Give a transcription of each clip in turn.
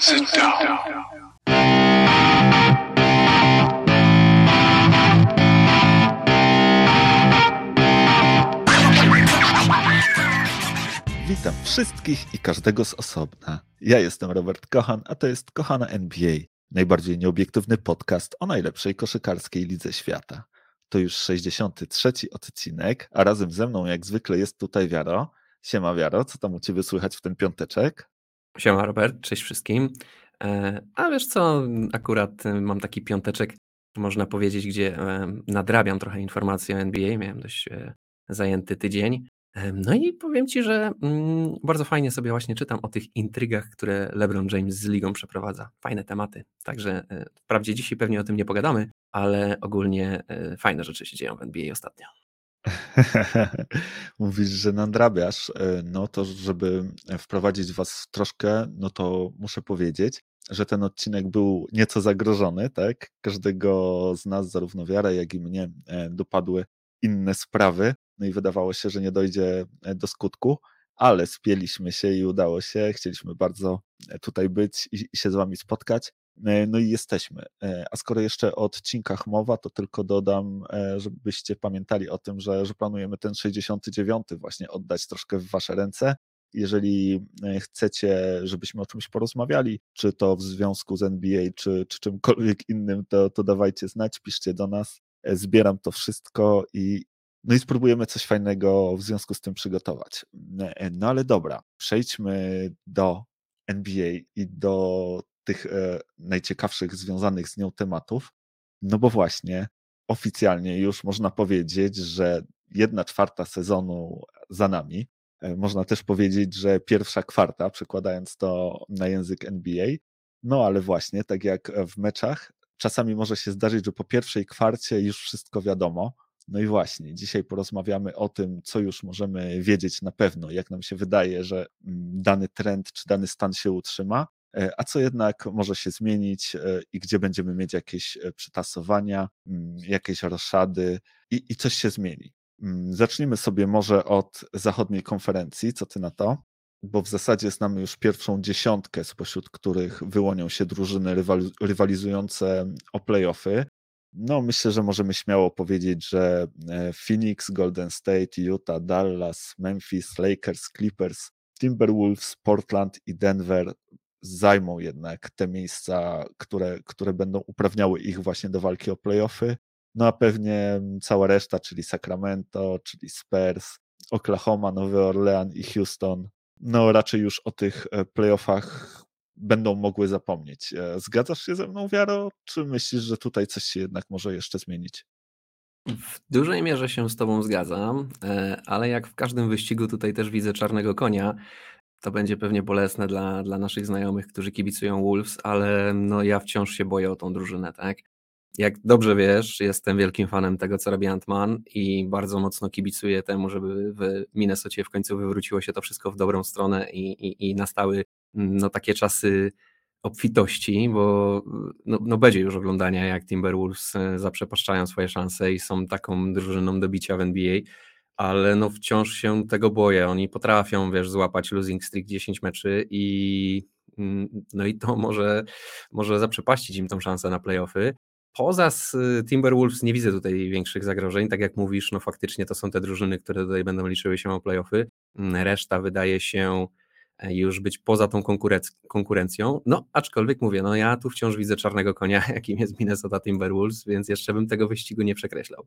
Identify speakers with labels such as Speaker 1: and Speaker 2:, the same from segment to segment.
Speaker 1: Sit down.
Speaker 2: Witam wszystkich i każdego z osobna. Ja jestem Robert Kochan, a to jest Kochana NBA, najbardziej nieobiektywny podcast o najlepszej koszykarskiej lidze świata. To już 63 odcinek, a razem ze mną jak zwykle jest tutaj Wiaro. Siema Wiaro, co tam u Ciebie słychać w ten piąteczek?
Speaker 3: Siema Robert, cześć wszystkim. E, a wiesz co, akurat e, mam taki piąteczek, można powiedzieć, gdzie e, nadrabiam trochę informacji o NBA, miałem dość zajęty tydzień. No i powiem Ci, że mm, bardzo fajnie sobie właśnie czytam o tych intrygach, które LeBron James z ligą przeprowadza. Fajne tematy. Także wprawdzie dzisiaj pewnie o tym nie pogadamy, ale ogólnie fajne rzeczy się dzieją w NBA ostatnio.
Speaker 2: Mówisz, że nadrabiasz. No to, żeby wprowadzić Was w troszkę, no to muszę powiedzieć, że ten odcinek był nieco zagrożony, tak? Każdego z nas, zarówno wiarę, jak i mnie, e, dopadły inne sprawy, no i wydawało się, że nie dojdzie e, do skutku, ale spieliśmy się i udało się. Chcieliśmy bardzo e, tutaj być i się z Wami spotkać. No i jesteśmy. A skoro jeszcze o odcinkach mowa, to tylko dodam, żebyście pamiętali o tym, że, że planujemy ten 69 właśnie oddać troszkę w Wasze ręce. Jeżeli e, chcecie, żebyśmy o czymś porozmawiali, czy to w związku z NBA, czy, czy czymkolwiek innym, to, to dawajcie znać, piszcie do nas. E, zbieram to wszystko i, no i spróbujemy coś fajnego w związku z tym przygotować. E, no ale dobra, przejdźmy do NBA i do tych e, najciekawszych związanych z nią tematów. No bo właśnie oficjalnie już można powiedzieć, że jedna czwarta sezonu za nami. E, można też powiedzieć, że pierwsza kwarta, przekładając to na język NBA. No ale właśnie, tak jak w meczach, czasami może się zdarzyć, że po pierwszej kwarcie już wszystko wiadomo. No i właśnie, dzisiaj porozmawiamy o tym, co już możemy wiedzieć na pewno, jak nam się wydaje, że mm, dany trend czy dany stan się utrzyma, a co jednak może się zmienić e, i gdzie będziemy mieć jakieś przytasowania, mm, jakieś roszady i, i coś się zmieni. Mm, zacznijmy sobie może od zachodniej konferencji. Co ty na to? Bo w zasadzie znamy już pierwszą dziesiątkę, spośród których wyłonią się drużyny rywalizujące o playoffy. No, myślę, że możemy śmiało powiedzieć, że e, Phoenix, Golden State, Utah, Dallas, Memphis, Lakers, Clippers, Timberwolves, Portland i Denver zajmą jednak te miejsca, które, które będą uprawniały ich właśnie do walki o playoffy. No a pewnie cała reszta, czyli Sacramento, czyli Spurs, Oklahoma, Nowy Orlean i Houston, no raczej już o tych e, playoffach będą mogły zapomnieć. E, zgadzasz się ze mną, Wiaro, czy myślisz, że tutaj coś się jednak może jeszcze zmienić?
Speaker 3: W dużej mierze się z Tobą zgadzam, e, ale jak w każdym wyścigu tutaj też widzę czarnego konia. To będzie pewnie bolesne dla, dla naszych znajomych, którzy kibicują Wolves, ale no ja wciąż się boję o tą drużynę, tak? Jak dobrze wiesz, jestem wielkim fanem tego, co robi Ant-Man i bardzo mocno kibicuję temu, żeby w Minnesocie w końcu wywróciło się to wszystko w dobrą stronę i, i, i nastały no, takie czasy obfitości, bo no, no, będzie już oglądania, jak Timberwolves e, zaprzepaszczają swoje szanse i są taką drużyną do bicia w NBA, ale no wciąż się tego boję. Oni potrafią, wiesz, złapać losing streak 10 meczy i mm, no i to może, może zaprzepaścić im tą szansę na playoffy. Poza Timberwolves nie widzę tutaj większych zagrożeń. Tak jak mówisz, no faktycznie to są te drużyny, które tutaj będą liczyły się o playoffy. Mm, reszta wydaje się e, już być poza tą konkurencją. No, aczkolwiek mówię, no ja tu wciąż widzę czarnego konia, jakim jest Minnesota Timberwolves, więc jeszcze bym tego wyścigu nie przekreślał.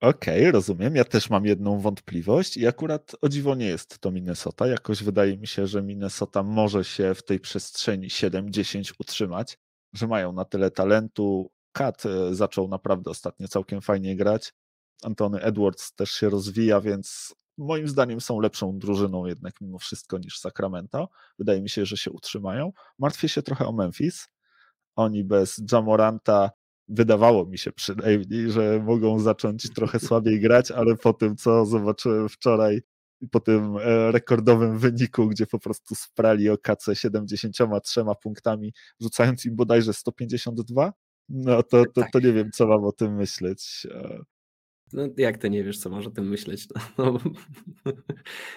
Speaker 2: Okej, okay, rozumiem. Ja też mam jedną wątpliwość i akurat o dziwo nie jest to Minnesota. Jakoś wydaje mi się, że Minnesota może się w tej przestrzeni 7-10 utrzymać, że mają na tyle talentu, Kat e, zaczął naprawdę ostatnio całkiem fajnie grać. Antony Edwards też się rozwija, więc moim zdaniem są lepszą drużyną jednak mimo wszystko niż Sacramento. Wydaje mi się, że się utrzymają. Martwię się trochę o Memphis. Oni bez Jamoranta wydawało mi się przynajmniej, że mogą zacząć trochę słabiej grać, ale po tym, co zobaczyłem wczoraj, po tym e, rekordowym wyniku, gdzie po prostu sprali o KC 73 punktami, rzucając im bodajże 152, no to, to, to nie wiem, co mam o tym myśleć. E.
Speaker 3: No jak ty nie wiesz, co masz o tym myśleć? No, no,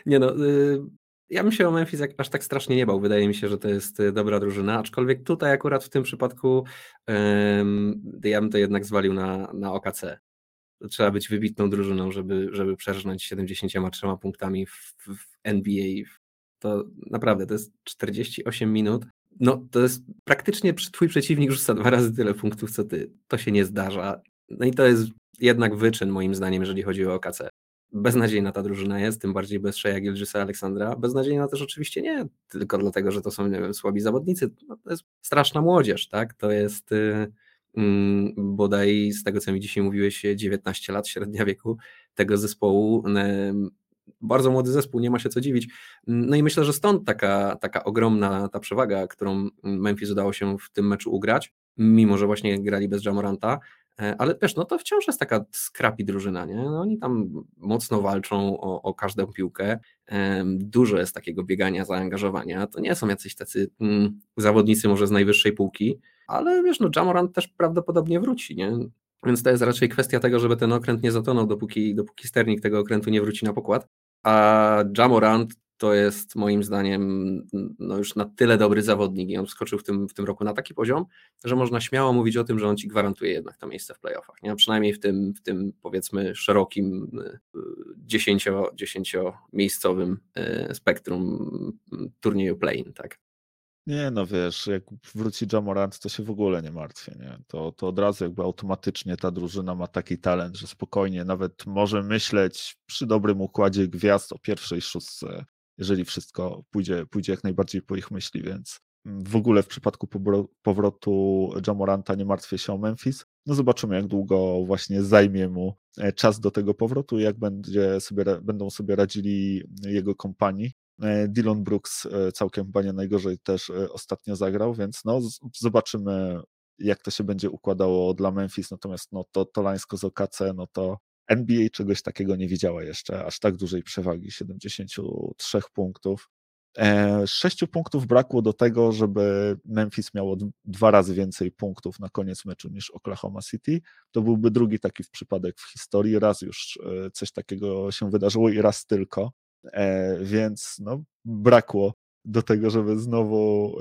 Speaker 3: nie no, y, Ja bym się o Memphis aż tak strasznie nie bał. Wydaje mi się, że to jest y, dobra drużyna, aczkolwiek tutaj akurat w tym przypadku um, ja bym to jednak zwalił na, na OKC. Trzeba być wybitną drużyną, żeby, żeby przerżnąć 73 punktami w, w NBA. To naprawdę, to jest 48 minut. No to jest praktycznie twój przeciwnik rzuca dwa razy tyle punktów, co ty. To się nie zdarza. No i to jest jednak wyczyn moim zdaniem, jeżeli chodzi o OKC beznadziejna ta drużyna jest, tym bardziej bez Shea Gilgisa Aleksandra. Beznadziejna też oczywiście nie tylko dlatego, że to są nie wiem, słabi zawodnicy, no, to jest straszna młodzież, tak? To jest y, mm, bodaj z tego, co mi dzisiaj mówiłeś, 19 lat średnia wieku tego zespołu. Bardzo młody zespół, nie ma się co dziwić. No i myślę, że stąd taka, taka ogromna ta przewaga, którą Memphis udało się w tym meczu ugrać, mimo że właśnie grali bez Jamoranta. E, ale też, no to wciąż jest taka skrapi drużyna, nie? No oni tam mocno walczą o, o każdą piłkę, dużo jest takiego biegania, zaangażowania, to nie są jacyś tacy mm, zawodnicy może z najwyższej półki, ale wiesz, no Jamorant też prawdopodobnie wróci, nie? Więc to jest raczej kwestia tego, żeby ten okręt nie zatonął, dopóki, dopóki sternik tego okrętu nie wróci na pokład. A Jamorant to jest moim zdaniem no już na tyle dobry zawodnik i on wskoczył w tym, w tym roku na taki poziom, że można śmiało mówić o tym, że on ci gwarantuje jednak to miejsce w playoffach. Nie? Przynajmniej w tym, w tym powiedzmy szerokim, dziesięcio, dziesięciomiejscowym e, spektrum turnieju play tak?
Speaker 2: Nie, no wiesz, jak wróci Jamorant, to się w ogóle nie martwię, nie? To, to od razu jakby automatycznie ta drużyna ma taki talent, że spokojnie nawet może myśleć przy dobrym układzie gwiazd o pierwszej szóstce jeżeli wszystko pójdzie, pójdzie jak najbardziej po ich myśli, więc w ogóle w przypadku powrotu Jamoranta nie martwię się o Memphis. No zobaczymy, jak długo właśnie zajmie mu e, czas do tego powrotu i jak będzie sobie, będą sobie radzili jego kompanii. E, Dylan Brooks e, całkiem chyba nie najgorzej też ostatnio zagrał, więc no zobaczymy, jak to się będzie układało dla Memphis. Natomiast no to Tolańsko z OKC, no to NBA czegoś takiego nie widziała jeszcze, aż tak dużej przewagi 73 punktów. E, sześciu punktów brakło do tego, żeby Memphis miało dwa razy więcej punktów na koniec meczu niż Oklahoma City. To byłby drugi taki przypadek w historii. Raz już e, coś takiego się wydarzyło i raz tylko. E, więc no, brakło do tego, żeby znowu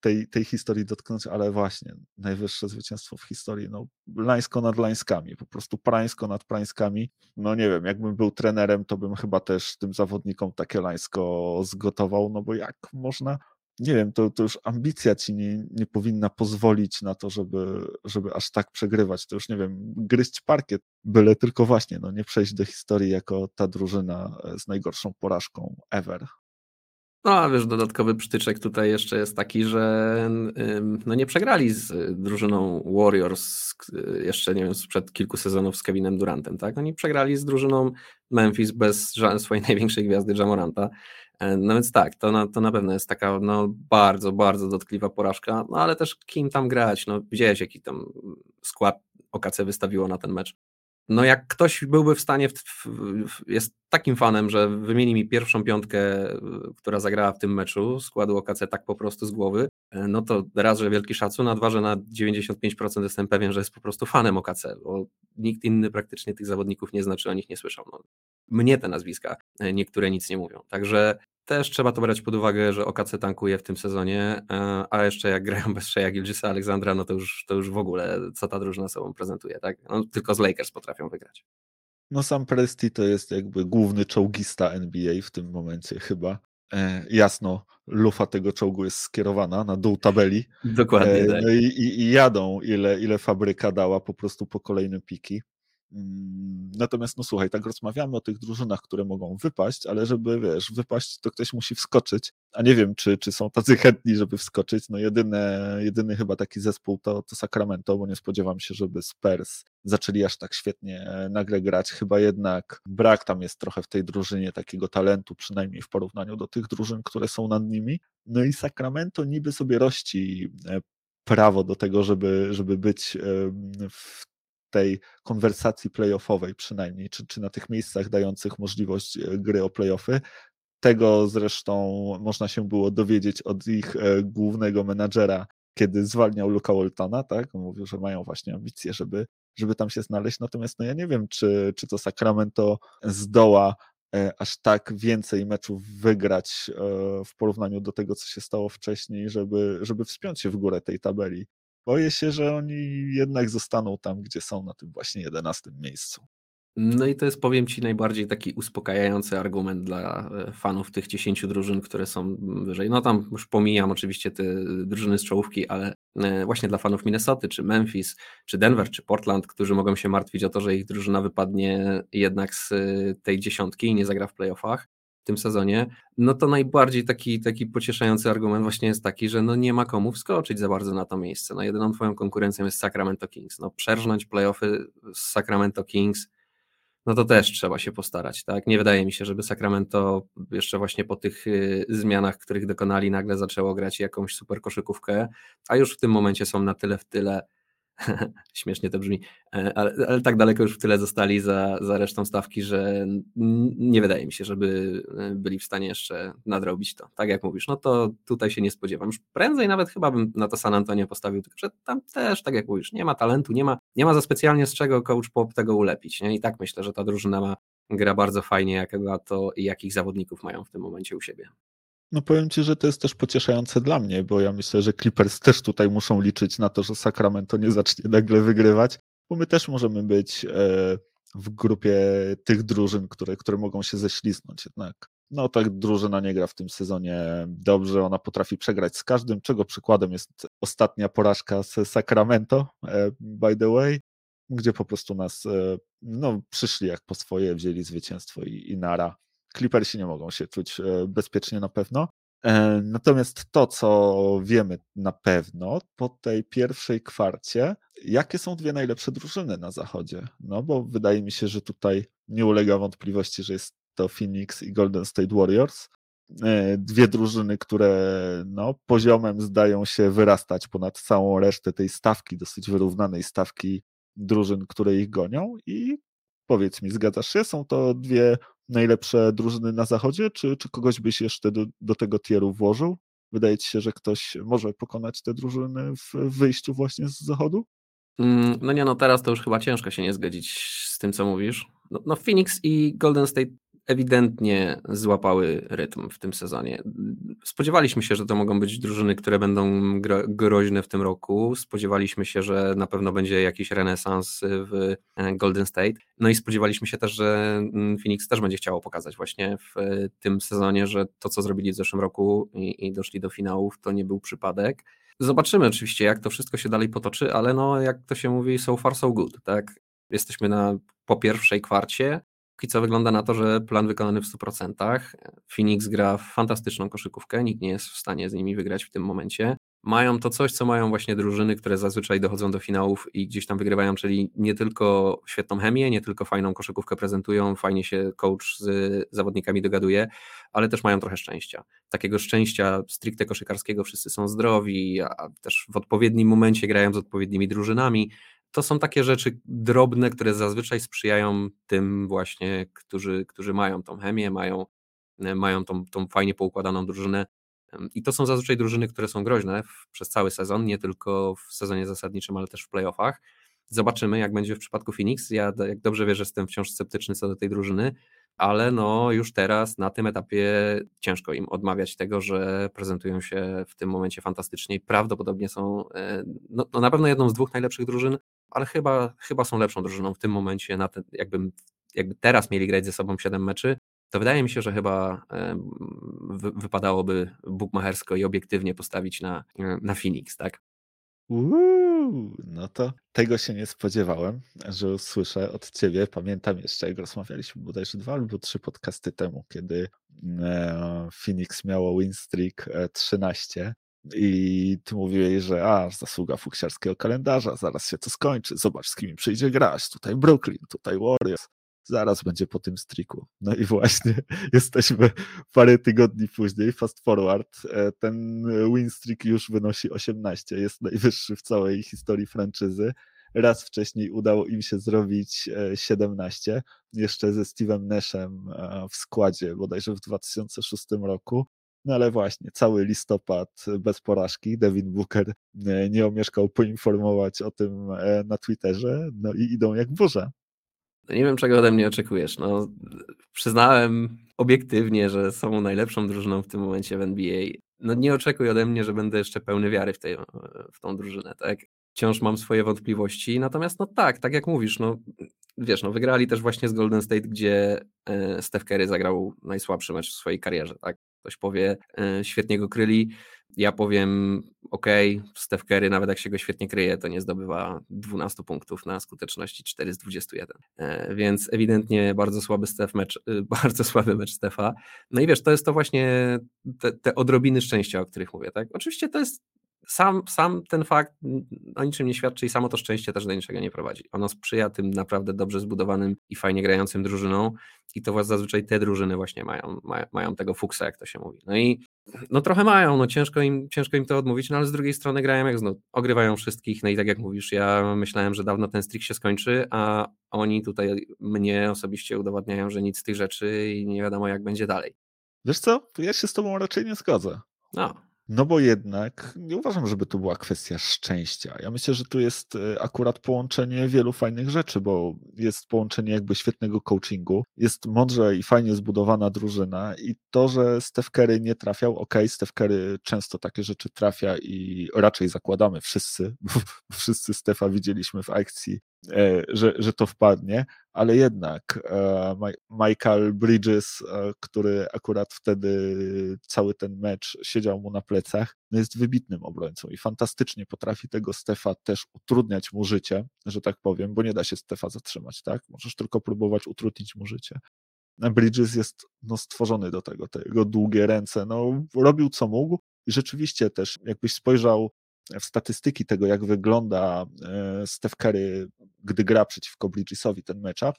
Speaker 2: tej, tej historii dotknąć, ale właśnie najwyższe zwycięstwo w historii, no lańsko nad lańskami, po prostu prańsko nad prańskami. No nie wiem, jakbym był trenerem, to bym chyba też tym zawodnikom takie lańsko zgotował, no bo jak można, nie wiem, to, to już ambicja ci nie, nie powinna pozwolić na to, żeby, żeby aż tak przegrywać, to już nie wiem, gryźć parkiet, byle tylko właśnie, no nie przejść do historii jako ta drużyna z najgorszą porażką ever.
Speaker 3: No, a wiesz, dodatkowy przytyczek tutaj jeszcze jest taki, że no nie przegrali z drużyną Warriors jeszcze, nie wiem, sprzed kilku sezonów z Kevinem Durantem, tak? Oni przegrali z drużyną Memphis bez swojej największej gwiazdy Jamoranta. E, no więc tak, to na, to na pewno jest taka no, bardzo, bardzo dotkliwa porażka, no ale też kim tam grać, no widziałeś jaki tam skład OKC wystawiło na ten mecz. No jak ktoś byłby w stanie, w, w, jest takim fanem, że wymieni mi pierwszą piątkę, która zagrała w tym meczu, składu OKC tak po prostu z głowy, e, no to raz, że wielki szacun, a dwa, że na 95% jestem pewien, że jest po prostu fanem OKC, bo nikt inny praktycznie tych zawodników nie znaczy, o nich nie słyszał. No, mnie te nazwiska e, niektóre nic nie mówią. Także też trzeba to brać pod uwagę, że OKC tankuje w tym sezonie, e, a jeszcze jak grają bez Shea Gilgisa Aleksandra, no to już, to już w ogóle co ta drużyna sobą prezentuje, tak? No, tylko z Lakers potrafią wygrać.
Speaker 2: No sam Presti to jest jakby główny czołgista NBA w tym momencie chyba. E, jasno, lufa tego czołgu jest skierowana na dół tabeli.
Speaker 3: Dokładnie. E, tak.
Speaker 2: no i, i, i, jadą, ile, ile fabryka dała po prostu po kolejne piki. Mm, natomiast, no słuchaj, tak rozmawiamy o tych drużynach, które mogą wypaść, ale żeby, wiesz, wypaść, to ktoś musi wskoczyć, a nie wiem, czy, czy są tacy chętni, żeby wskoczyć. No jedyne, jedyny chyba taki zespół to, to Sacramento, bo nie spodziewam się, żeby Spurs zaczęli aż tak świetnie e, nagle grać. Chyba jednak brak tam jest trochę w tej drużynie takiego talentu, przynajmniej w porównaniu do tych drużyn, które są nad nimi. No i Sacramento niby sobie rości e, prawo do tego, żeby, żeby być w tej konwersacji playoffowej przynajmniej, czy, czy na tych miejscach dających możliwość e, gry o playoffy. Tego zresztą można się było dowiedzieć od ich e, głównego menadżera, kiedy zwalniał Luka Waltona, tak? Mówił, że mają właśnie ambicje, żeby, żeby tam się znaleźć. Natomiast no ja nie wiem, czy, czy to Sacramento zdoła aż tak więcej meczów wygrać w porównaniu do tego, co się stało wcześniej, żeby, żeby wspiąć się w górę tej tabeli. Boję się, że oni jednak zostaną tam, gdzie są, na tym właśnie 11 miejscu.
Speaker 3: No i to jest, powiem Ci, najbardziej taki uspokajający argument dla e, fanów tych 10 drużyn, które są wyżej. No tam już pomijam oczywiście te drużyny z czołówki, ale e, właśnie dla fanów Minnesoty, czy Memphis, czy Denver, czy Portland, którzy mogą się martwić o to, że ich drużyna wypadnie jednak z e, tej dziesiątki i nie zagra w playoffach tym sezonie, no to najbardziej taki, taki pocieszający argument właśnie jest taki, że no nie ma komu wskoczyć za bardzo na to miejsce. No jedyną twoją konkurencją jest Sacramento Kings. No przerżnąć playoffy z Sacramento Kings no to też trzeba się postarać, tak? Nie wydaje mi się, żeby Sacramento jeszcze właśnie po tych y, zmianach, których dokonali, nagle zaczęło grać jakąś super koszykówkę, a już w tym momencie są na tyle w tyle, śmiesznie to brzmi, e, ale, ale, tak daleko już w tyle zostali za, za resztą stawki, że nie wydaje mi się, żeby e, byli w stanie jeszcze nadrobić to. Tak jak mówisz, no to tutaj się nie spodziewam. Już prędzej nawet chyba bym na to San Antonio postawił, tylko że tam też, tak jak mówisz, nie ma talentu, nie ma, nie ma za specjalnie z czego coach Pop tego ulepić. Nie? I tak myślę, że ta drużyna ma gra bardzo fajnie, jak to i jakich zawodników mają w tym momencie u siebie.
Speaker 2: No powiem Ci, że to jest też pocieszające dla mnie, bo ja myślę, że Clippers też tutaj muszą liczyć na to, że Sacramento nie zacznie nagle wygrywać, bo my też możemy być e, w grupie tych drużyn, które, które mogą się ześliznąć jednak. No tak drużyna nie gra w tym sezonie dobrze, ona potrafi przegrać z każdym, czego przykładem jest ostatnia porażka z Sacramento, e, by the way, gdzie po prostu nas e, no, przyszli jak po swoje, wzięli zwycięstwo i, i nara. Clippersi nie mogą się czuć e, bezpiecznie na pewno. E, natomiast to, co wiemy na pewno po tej pierwszej kwarcie, jakie są dwie najlepsze drużyny na zachodzie? No bo wydaje mi się, że tutaj nie ulega wątpliwości, że jest to Phoenix i Golden State Warriors. E, dwie drużyny, które no, poziomem zdają się wyrastać ponad całą resztę tej stawki, dosyć wyrównanej stawki drużyn, które ich gonią. I powiedz mi, zgadzasz się? Są to dwie najlepsze drużyny na zachodzie, czy, czy kogoś byś jeszcze do, do tego tieru włożył? Wydaje ci się, że ktoś może pokonać te drużyny w wyjściu właśnie z zachodu?
Speaker 3: Mm, no nie, no teraz to już chyba ciężko się nie zgodzić z tym, co mówisz. No, no Phoenix i Golden State ewidentnie złapały rytm w tym sezonie. Spodziewaliśmy się, że to mogą być drużyny, które będą groźne w tym roku. Spodziewaliśmy się, że na pewno będzie jakiś renesans w e, Golden State. No i spodziewaliśmy się też, że mm, Phoenix też będzie chciało pokazać właśnie w tym sezonie, że to, co zrobili w zeszłym roku i, i doszli do finałów, to nie był przypadek. Zobaczymy oczywiście, jak to wszystko się dalej potoczy, ale no, jak to się mówi, so far so good, tak? Jesteśmy na, po pierwszej kwarcie, Póki co wygląda na to, że plan wykonany w 100%. Phoenix gra fantastyczną koszykówkę, nikt nie jest w stanie z nimi wygrać w tym momencie. Mają to coś, co mają właśnie drużyny, które zazwyczaj dochodzą do finałów i gdzieś tam wygrywają, czyli nie tylko świetną chemię, nie tylko fajną koszykówkę prezentują, fajnie się coach z zawodnikami dogaduje, ale też mają trochę szczęścia. Takiego szczęścia stricte koszykarskiego, wszyscy są zdrowi, a też w odpowiednim momencie grają z odpowiednimi drużynami, to są takie rzeczy drobne, które zazwyczaj sprzyjają tym właśnie, którzy, którzy mają tą chemię, mają, e, mają tą, tą fajnie poukładaną drużynę. I to są zazwyczaj drużyny, które są groźne w, przez cały sezon, nie tylko w sezonie zasadniczym, ale też w playoffach. Zobaczymy, jak będzie w przypadku Phoenix. Ja, jak dobrze wierzę, jestem wciąż sceptyczny co do tej drużyny, ale no już teraz na tym etapie ciężko im odmawiać tego, że prezentują się w tym momencie fantastycznie i prawdopodobnie są e, no, no na pewno jedną z dwóch najlepszych drużyn ale chyba, chyba są lepszą drużyną w tym momencie. Na ten, jakby, jakby teraz mieli grać ze sobą 7 meczy, to wydaje mi się, że chyba wypadałoby bukmachersko i obiektywnie postawić na, na Phoenix, tak?
Speaker 2: Uuu, no to tego się nie spodziewałem, że usłyszę od ciebie. Pamiętam jeszcze, jak rozmawialiśmy bodajże dwa albo trzy podcasty temu, kiedy e, Phoenix miało win streak 13 e, i ty mówiłeś, że a, zasługa fuksiarskiego kalendarza, zaraz się to skończy, zobacz z kim przyjdzie grać, tutaj Brooklyn, tutaj Warriors, zaraz będzie po tym striku. No i właśnie jesteśmy parę tygodni później, fast forward, e, ten win streak już wynosi 18, jest najwyższy w całej historii franczyzy. Raz wcześniej udało im się zrobić 17, e, jeszcze ze Steve'em Nashem e, w składzie, bodajże w 2006 roku. No ale właśnie, cały listopad bez porażki. Devin Booker e, nie omieszkał poinformować o tym e, na Twitterze, no i idą jak burza.
Speaker 3: No nie wiem, czego ode mnie oczekujesz. No, przyznałem obiektywnie, że są najlepszą drużyną w tym momencie w NBA. No nie oczekuj ode mnie, że będę jeszcze pełny wiary w, tej, w tą drużynę, tak? Wciąż mam swoje wątpliwości, natomiast no tak, tak jak mówisz, no wiesz, no wygrali też właśnie z Golden State, gdzie e, Steph Curry zagrał najsłabszy mecz w swojej karierze, tak? Ktoś powie, e, świetnie go kryli, ja powiem, ok, Steph Curry, nawet jak się go świetnie kryje, to nie zdobywa 12 punktów na skuteczności 4 z 21. E, więc ewidentnie bardzo słaby Steph mecz, y, bardzo słaby mecz Stefa. No i wiesz, to jest to właśnie te, te odrobiny szczęścia, o których mówię, tak? Oczywiście to jest sam, sam ten fakt o niczym nie świadczy i samo to szczęście też do niczego nie prowadzi. Ono sprzyja tym naprawdę dobrze zbudowanym i fajnie grającym drużynom i to zazwyczaj te drużyny właśnie mają, mają, mają tego fuksa, jak to się mówi. No i no trochę mają, no ciężko im, ciężko im to odmówić, no ale z drugiej strony grają jak znów, ogrywają wszystkich, no i tak jak mówisz, ja myślałem, że dawno ten streak się skończy, a oni tutaj mnie osobiście udowadniają, że nic z tych rzeczy i nie wiadomo jak będzie dalej.
Speaker 2: Wiesz co, ja się z tobą raczej nie zgodzę.
Speaker 3: No,
Speaker 2: no bo jednak nie uważam, żeby to była kwestia szczęścia. Ja myślę, że tu jest e, akurat połączenie wielu fajnych rzeczy, bo jest połączenie jakby świetnego coachingu, jest mądrze i fajnie zbudowana drużyna i to, że Steph Curry nie trafiał, ok, Steph Curry często takie rzeczy trafia i raczej zakładamy wszyscy, bo wszyscy Stefa widzieliśmy w akcji że, że to wpadnie, ale jednak e, Michael Bridges, e, który akurat wtedy cały ten mecz siedział mu na plecach, no jest wybitnym obrońcą i fantastycznie potrafi tego Stefa też utrudniać mu życie, że tak powiem, bo nie da się Stefa zatrzymać, tak? Możesz tylko próbować utrudnić mu życie. Bridges jest no, stworzony do tego, te jego długie ręce, no, robił co mógł i rzeczywiście też, jakbyś spojrzał w statystyki tego, jak wygląda e, Steph Curry, gdy gra przeciwko Bridgesowi ten matchup,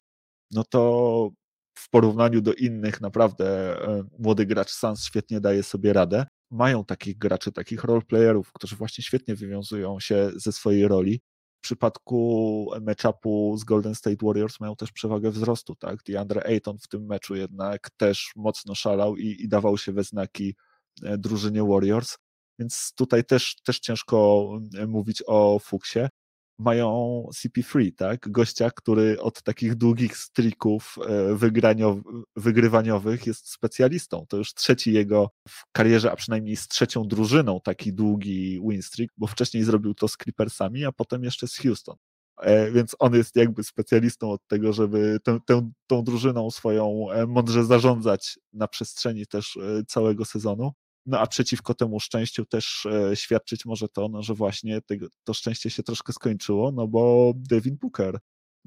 Speaker 2: no to w porównaniu do innych naprawdę e, młody gracz Suns świetnie daje sobie radę. Mają takich graczy, takich roleplayerów, którzy właśnie świetnie wywiązują się ze swojej roli. W przypadku matchupu z Golden State Warriors mają też przewagę wzrostu, tak? DeAndre Ayton w tym meczu jednak też mocno szalał i, i dawał się we znaki e, drużynie Warriors. Więc tutaj też, też ciężko e, mówić o Fuchsie. Mają CP3, tak? Gościa, który od takich długich strików e, wygrywaniowych jest specjalistą. To już trzeci jego w karierze, a przynajmniej z trzecią drużyną taki długi win streak, bo wcześniej zrobił to z Clippersami, a potem jeszcze z Houston. E, więc on jest jakby specjalistą od tego, żeby tę, tę, tą drużyną swoją mądrze zarządzać na przestrzeni też całego sezonu. No a przeciwko temu szczęściu też e, świadczyć może to, no, że właśnie tego, to szczęście się troszkę skończyło, no bo Devin Booker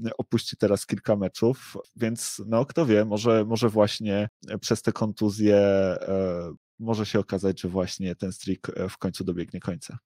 Speaker 2: e, opuści teraz kilka meczów, więc no kto wie, może, może właśnie przez te kontuzje e, może się okazać, że właśnie ten streak e, w końcu dobiegnie końca.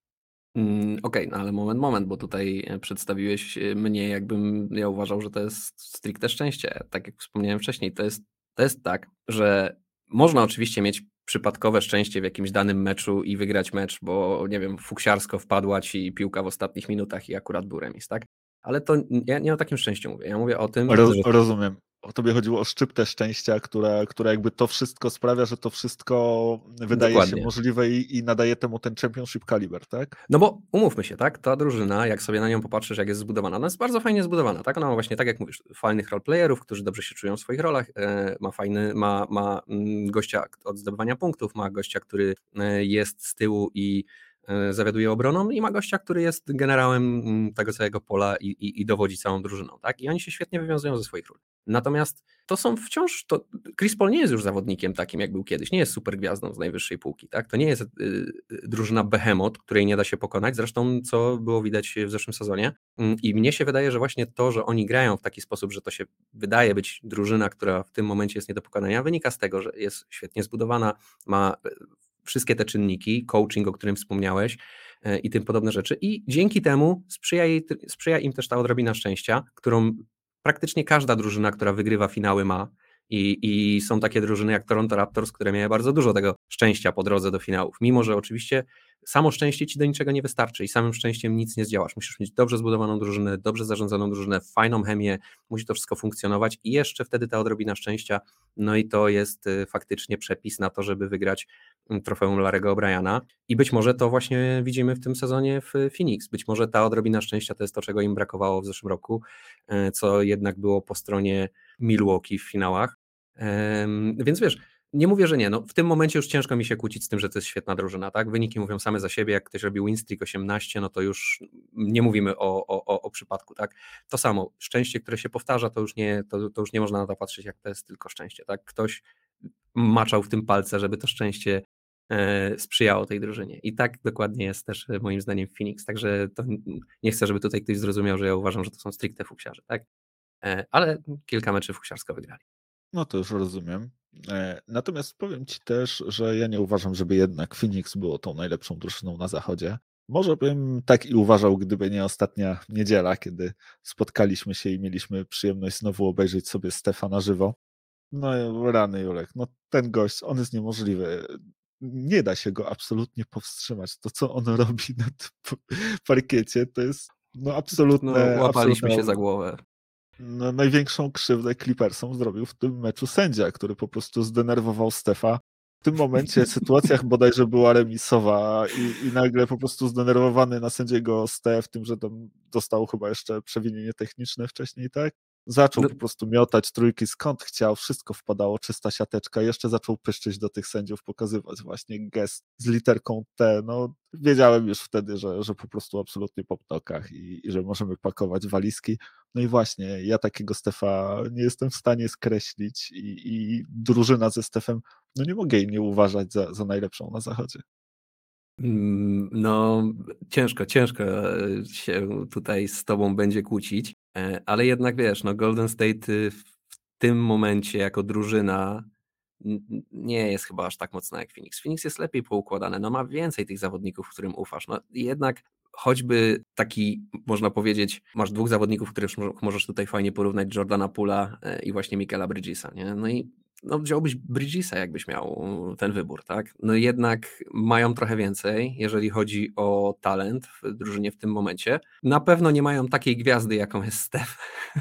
Speaker 3: Mm, okej, okay, no ale moment, moment, bo tutaj przedstawiłeś mnie, jakbym ja uważał, że to jest stricte szczęście. Tak jak wspomniałem wcześniej, to jest, to jest tak, że można oczywiście mieć przypadkowe szczęście w jakimś danym meczu i wygrać mecz, bo nie wiem, fuksiarsko wpadła ci piłka w ostatnich minutach i akurat był remis, tak? Ale to ja nie o takim szczęściu mówię. Ja mówię o tym.
Speaker 2: Roz, że... Rozumiem o tobie chodziło o szczyptę szczęścia, która, która jakby to wszystko sprawia, że to wszystko wydaje Dokładnie. się możliwe i, i, nadaje temu ten championship kaliber, tak?
Speaker 3: No bo umówmy się, tak? Ta drużyna, jak sobie na nią popatrzysz, jak jest zbudowana, ona jest bardzo fajnie zbudowana, tak? Ona ma właśnie, tak jak mówisz, fajnych roleplayerów, którzy dobrze się czują w swoich rolach, e, ma fajny, ma, ma mm, gościa od zdobywania punktów, ma gościa, który e, jest z tyłu i zawiaduje obroną i ma gościa, który jest generałem mm, tego całego pola i, i, i, dowodzi całą drużyną, tak? I oni się świetnie wywiązują ze swoich ról. Natomiast to są wciąż, to Chris Paul nie jest już zawodnikiem takim, jak był kiedyś, nie jest super gwiazdą z najwyższej półki, tak? To nie jest y, drużyna behemoth, której nie da się pokonać, zresztą co było widać w zeszłym sezonie mm, i mnie się wydaje, że właśnie to, że oni grają w taki sposób, że to się wydaje być drużyna, która w tym momencie jest nie do pokonania, wynika z tego, że jest świetnie zbudowana, ma wszystkie te czynniki, coaching, o którym wspomniałeś e, i tym podobne rzeczy. I dzięki temu sprzyja, jej, sprzyja im też ta odrobina szczęścia, którą praktycznie każda drużyna, która wygrywa finały ma. I, I są takie drużyny jak Toronto Raptors, które miały bardzo dużo tego szczęścia po drodze do finałów. Mimo, że oczywiście samo szczęście ci do niczego nie wystarczy i samym szczęściem nic nie zdziałasz. Musisz mieć dobrze zbudowaną drużynę, dobrze zarządzaną drużynę, fajną chemię, musi to wszystko funkcjonować i jeszcze wtedy ta odrobina szczęścia. No i to jest y, faktycznie przepis na to, żeby wygrać mm, trofeum Larego O'Briana. I być może to właśnie widzimy w tym sezonie w Phoenix. Być może ta odrobina szczęścia to jest to, czego im brakowało w zeszłym roku, y, co jednak było po stronie Milwaukee w finałach. Więc wiesz, nie mówię, że nie. No, w tym momencie już ciężko mi się kłócić z tym, że to jest świetna drużyna. Tak? Wyniki mówią same za siebie. Jak ktoś robi win streak 18, no to już nie mówimy o, o, o przypadku. Tak? To samo, szczęście, które się powtarza, to już, nie, to, to już nie można na to patrzeć, jak to jest tylko szczęście. Tak? Ktoś maczał w tym palce, żeby to szczęście e, sprzyjało tej drużynie. I tak dokładnie jest też e, moim zdaniem Phoenix. Także nie chcę, żeby tutaj ktoś zrozumiał, że ja uważam, że to są stricte fuksiarze. Tak? E, ale kilka meczów fuksiarsko wygrali.
Speaker 2: No to już rozumiem. E, natomiast powiem Ci też, że ja nie uważam, żeby jednak Phoenix było tą najlepszą drużyną na zachodzie. Może bym tak i uważał, gdyby nie ostatnia niedziela, kiedy spotkaliśmy się i mieliśmy przyjemność znowu obejrzeć sobie Stefana żywo. No rany Julek, no ten gość, on jest niemożliwy. Nie da się go absolutnie powstrzymać. To, co on robi na parkiecie, to jest no absolutne...
Speaker 3: No, łapaliśmy absolutne... się za głowę
Speaker 2: no, największą krzywdę Clippersom zrobił w tym meczu sędzia, który po prostu zdenerwował Stefa. W tym momencie sytuacjach bodajże była remisowa i, i nagle po prostu zdenerwowany na sędziego Stef tym, że tam dostał chyba jeszcze przewinienie techniczne wcześniej, tak? Zaczął no. po prostu miotać trójki skąd chciał, wszystko wpadało, czysta siateczka. Jeszcze zaczął pyszczyć do tych sędziów, pokazywać właśnie gest z literką T. No, wiedziałem już wtedy, że, że po prostu absolutnie po ptokach i, i że możemy pakować walizki. No i właśnie, ja takiego Stefa nie jestem w stanie skreślić i, i drużyna ze Stefem, no nie mogę jej nie uważać za, za najlepszą na zachodzie.
Speaker 3: Mm, no, ciężko, ciężko się tutaj z tobą będzie kłócić. E, ale jednak wiesz, no Golden State y, w tym momencie jako drużyna nie jest chyba aż tak mocna jak Phoenix. Phoenix jest lepiej poukładane, no ma więcej tych zawodników, którym ufasz. No jednak choćby taki, można powiedzieć, masz dwóch zawodników, których możesz tutaj fajnie porównać, Jordana Pula e, i właśnie Michaela Bridgesa, nie? No i no wziąłbyś Bridgesa, jakbyś miał ten wybór, tak? No jednak mają trochę więcej, jeżeli chodzi o talent w drużynie w tym momencie. Na pewno nie mają takiej gwiazdy, jaką jest Steph.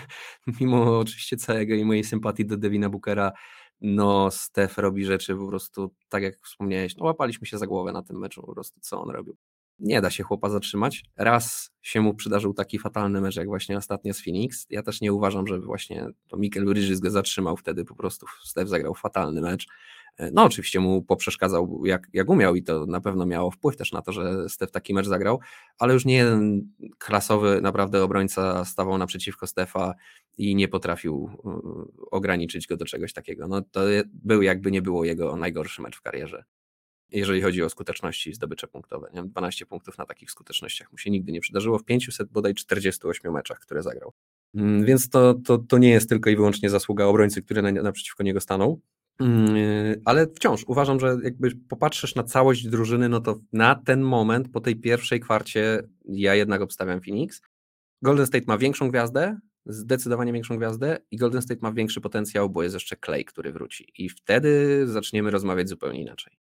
Speaker 3: Mimo oczywiście całego i mojej sympatii do Devina Bookera, no Steph robi rzeczy po prostu, tak jak wspomniałeś, no łapaliśmy się za głowę na tym meczu po prostu, co on robił nie da się chłopa zatrzymać. Raz się mu przydarzył taki fatalny mecz, jak właśnie ostatnio z Phoenix. Ja też nie uważam, żeby właśnie to Mikel Bridges go zatrzymał wtedy, po prostu Steph zagrał fatalny mecz. No oczywiście mu poprzeszkadzał jak, jak umiał i to na pewno miało wpływ też na to, że Steph taki mecz zagrał, ale już nie jeden klasowy naprawdę obrońca stawał naprzeciwko Stefa i nie potrafił y, ograniczyć go do czegoś takiego. No to był jakby nie było jego najgorszy mecz w karierze jeżeli chodzi o skuteczności i zdobycze punktowe. Nie? 12 punktów na takich skutecznościach mu się nigdy nie przydarzyło w 500 bodaj 48 meczach, które zagrał. Mm, więc to, to, to nie jest tylko i wyłącznie zasługa obrońcy, który na, naprzeciwko niego stanął. Mm, ale wciąż uważam, że jakby popatrzysz na całość drużyny, no to na ten moment, po tej pierwszej kwarcie, ja jednak obstawiam Phoenix. Golden State ma większą gwiazdę, zdecydowanie większą gwiazdę i Golden State ma większy potencjał, bo jest jeszcze Clay, który wróci. I wtedy zaczniemy rozmawiać zupełnie inaczej.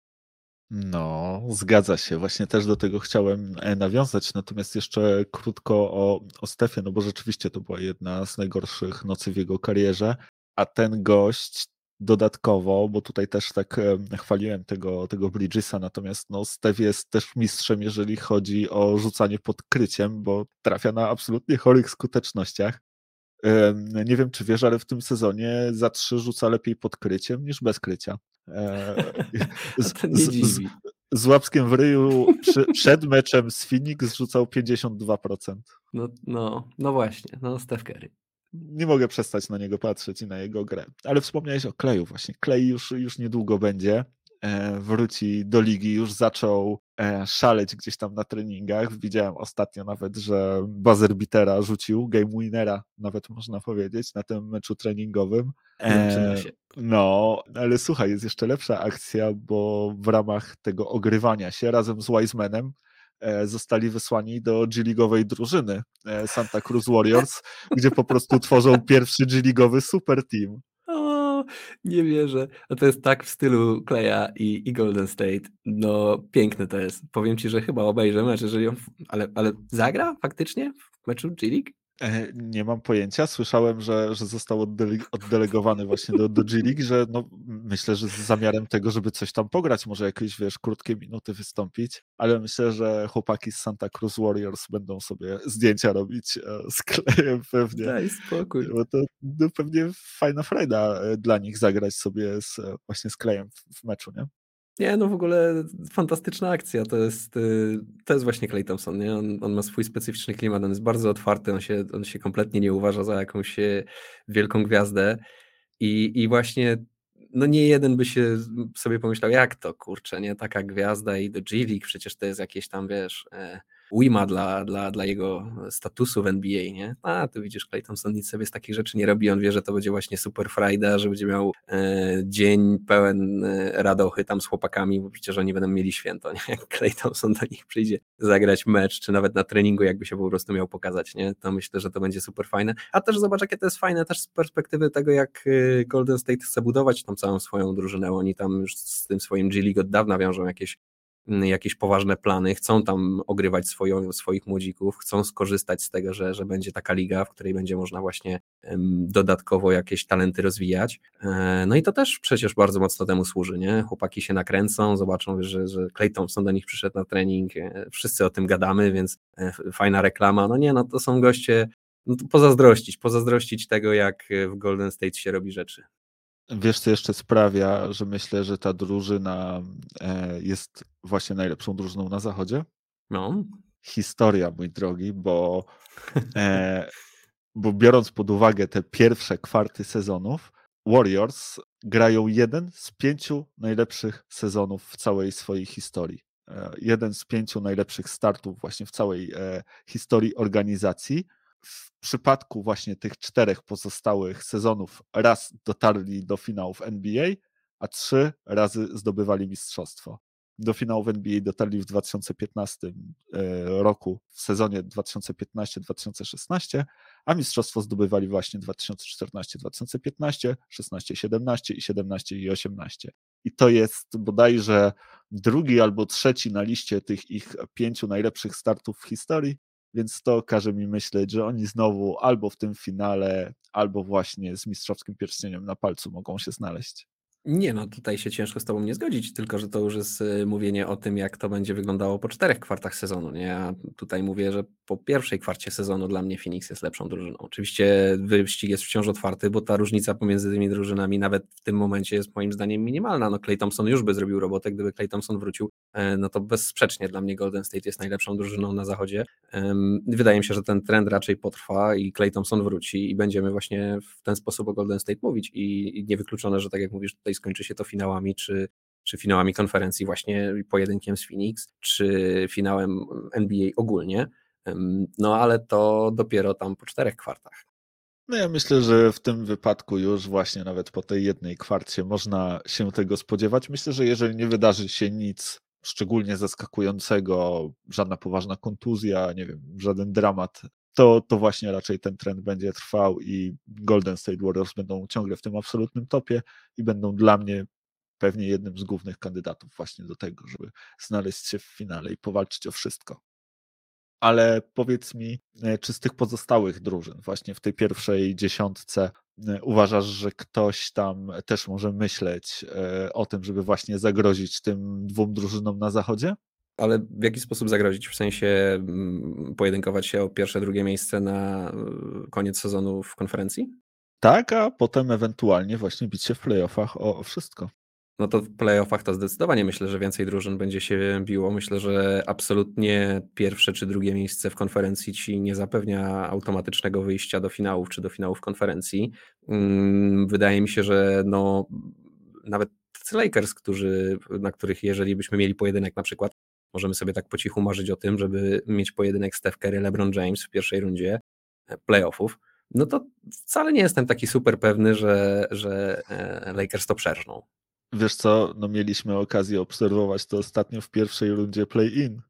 Speaker 2: No, zgadza się. Właśnie też do tego chciałem e, nawiązać. Natomiast jeszcze krótko o, o Stefie, no bo rzeczywiście to była jedna z najgorszych nocy w jego karierze. A ten gość dodatkowo, bo tutaj też tak e, chwaliłem tego, tego Bridgesa, natomiast no, Stef jest też mistrzem, jeżeli chodzi o rzucanie pod kryciem, bo trafia na absolutnie chorych skutecznościach. Nie wiem, czy wiesz, ale w tym sezonie za trzy rzuca lepiej pod kryciem niż bez krycia. E,
Speaker 3: z, z,
Speaker 2: z, łapskiem w ryju przy, przed meczem z Phoenix rzucał 52%.
Speaker 3: No, no, no właśnie, no Steph Curry.
Speaker 2: Nie mogę przestać na niego patrzeć i na jego grę. Ale wspomniałeś o Kleju właśnie. Klej już, już niedługo będzie. E, wróci do ligi, już zaczął e, szaleć gdzieś tam na treningach. Widziałem ostatnio nawet, że buzzer bitera rzucił, game winnera nawet można powiedzieć, na tym meczu treningowym.
Speaker 3: E,
Speaker 2: no, ale słuchaj, jest jeszcze lepsza akcja, bo w ramach tego ogrywania się razem z Wisemanem zostali wysłani do G-League'owej drużyny Santa Cruz Warriors, gdzie po prostu tworzą pierwszy G-League'owy super team.
Speaker 3: Nie wierzę. A to jest tak w stylu Kleja i, i Golden State. No, piękne to jest. Powiem ci, że chyba obejrzę mecz, jeżeli on... Ale, ale zagra faktycznie w meczu G-League?
Speaker 2: E, nie mam pojęcia. Słyszałem, że, że został oddelegowany właśnie do, do G-League, że no, myślę, że z zamiarem tego, żeby coś tam pograć, może jakieś, wiesz, krótkie minuty wystąpić, ale myślę, że chłopaki z Santa Cruz Warriors będą sobie zdjęcia robić e, z klejem pewnie.
Speaker 3: Daj spokój.
Speaker 2: Bo to no, pewnie fajna frajda e, dla nich zagrać sobie z, właśnie z klejem w, w meczu, nie?
Speaker 3: Nie, no w ogóle fantastyczna akcja. To jest, y, to jest właśnie Clay Thompson. Nie? On, on, ma swój specyficzny klimat, on jest bardzo otwarty, on się, on się kompletnie nie uważa za jakąś e, wielką gwiazdę. I, I właśnie no nie jeden by się sobie pomyślał, jak to kurczę, nie taka gwiazda i do G-League, przecież to jest jakieś tam, wiesz, e, ujma dla, dla, dla jego statusu w NBA, nie? A, tu widzisz, Clay Thompson nic sobie z takich rzeczy nie robi, on wie, że to będzie właśnie super Friday, że będzie miał e, dzień pełen e, radochy tam z chłopakami, bo przecież oni będą mieli święto, nie? Jak Clay Thompson do nich przyjdzie zagrać mecz, czy nawet na treningu, jakby się po prostu miał pokazać, nie? To myślę, że to będzie super fajne. A też zobacz, jakie to jest fajne też z perspektywy tego, jak e, Golden State chce budować tą całą swoją drużynę. Oni tam już z tym swoim G-League od dawna wiążą jakieś jakieś poważne plany, chcą tam ogrywać swoją, swoich młodzików, chcą skorzystać z tego, że, że będzie taka liga, w której będzie można właśnie dodatkowo jakieś talenty rozwijać. E, no i to też przecież bardzo mocno temu służy, nie? Chłopaki się nakręcą, zobaczą, że, że Clay Thompson do nich przyszedł na trening, e, wszyscy o tym gadamy, więc e, fajna reklama. No nie, no to są goście, no to pozazdrościć, pozazdrościć tego, jak w Golden State się robi rzeczy.
Speaker 2: Wiesz, co jeszcze sprawia, że myślę, że ta drużyna e, jest właśnie najlepszą drużyną na zachodzie?
Speaker 3: No.
Speaker 2: Historia, mój drogi, bo, e, bo biorąc pod uwagę te pierwsze kwarty sezonów, Warriors grają jeden z pięciu najlepszych sezonów w całej swojej historii. E, jeden z pięciu najlepszych startów właśnie w całej historii organizacji w przypadku właśnie tych czterech pozostałych sezonów raz dotarli do finałów NBA, a trzy razy zdobywali mistrzostwo. Do finałów NBA dotarli w 2015 e, roku, w sezonie 2015-2016, a mistrzostwo zdobywali właśnie 2014-2015, 16-17 i 17 i 18. I to jest bodajże drugi albo trzeci na liście tych ich pięciu najlepszych startów w historii, więc to każe mi myśleć, że oni znowu albo w tym finale, albo właśnie z mistrzowskim pierścieniem na palcu mogą się znaleźć.
Speaker 3: Nie, no tutaj się ciężko z Tobą nie zgodzić, tylko że to już jest y, mówienie o tym, jak to będzie wyglądało po czterech kwartach sezonu. Nie? Ja tutaj mówię, że po pierwszej kwarcie sezonu dla mnie Phoenix jest lepszą drużyną. Oczywiście wyścig jest wciąż otwarty, bo ta różnica pomiędzy tymi drużynami nawet w tym momencie jest moim zdaniem minimalna. No Clay Thompson już by zrobił robotę, gdyby Clay Thompson wrócił, e, no to bezsprzecznie dla mnie Golden State jest najlepszą drużyną na zachodzie. Wydaje mi się, że ten trend raczej potrwa i Clay Thompson wróci i będziemy właśnie w ten sposób o Golden State mówić i niewykluczone, że tak jak mówisz tutaj skończy się to finałami, czy, czy finałami konferencji właśnie pojedynkiem z Phoenix, czy finałem NBA ogólnie, no ale to dopiero tam po czterech kwartach.
Speaker 2: No ja myślę, że w tym wypadku już właśnie nawet po tej jednej kwarcie można się tego spodziewać. Myślę, że jeżeli nie wydarzy się nic szczególnie zaskakującego, żadna poważna kontuzja, nie wiem, żaden dramat, to, to właśnie raczej ten trend będzie trwał i Golden State Warriors będą ciągle w tym absolutnym topie i będą dla mnie pewnie jednym z głównych kandydatów właśnie do tego, żeby znaleźć się w finale i powalczyć o wszystko. Ale powiedz mi, e, czy z tych pozostałych drużyn, właśnie w tej pierwszej dziesiątce, e, uważasz, że ktoś tam też może myśleć e, o tym, żeby właśnie zagrozić tym dwóm drużynom na zachodzie?
Speaker 3: Ale w jaki sposób zagrozić? W sensie mm, pojedynkować się o pierwsze, drugie miejsce na y, koniec sezonu w konferencji?
Speaker 2: Tak, a potem ewentualnie właśnie bić się w playoffach o, wszystko.
Speaker 3: No to w playoffach to zdecydowanie myślę, że więcej drużyn będzie się biło. Myślę, że absolutnie pierwsze czy drugie miejsce w konferencji ci nie zapewnia automatycznego wyjścia do finałów czy do finałów konferencji. Mm, wydaje mi się, że no, nawet Lakers, którzy, na których jeżeli byśmy mieli pojedynek na przykład Możemy sobie tak po cichu marzyć o tym, żeby mieć pojedynek Steph Curry, LeBron James w pierwszej rundzie e, playoffów. No to wcale nie jestem taki super pewny, że, że e, Lakers to przerżną.
Speaker 2: Wiesz co, no mieliśmy okazję obserwować to ostatnio w pierwszej rundzie play-in.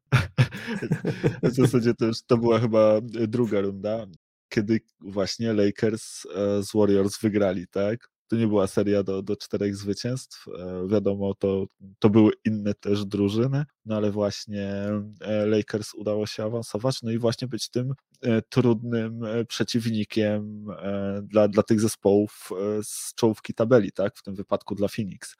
Speaker 2: w zasadzie to, już, to była chyba druga runda, kiedy właśnie Lakers e, z Warriors wygrali, tak? To nie była seria do, do czterech zwycięstw. E, wiadomo, to, to były inne też drużyny, no ale właśnie e, Lakers udało się awansować, no i właśnie być tym e, trudnym przeciwnikiem dla, dla tych zespołów z czołówki tabeli, tak? W tym wypadku dla Phoenix.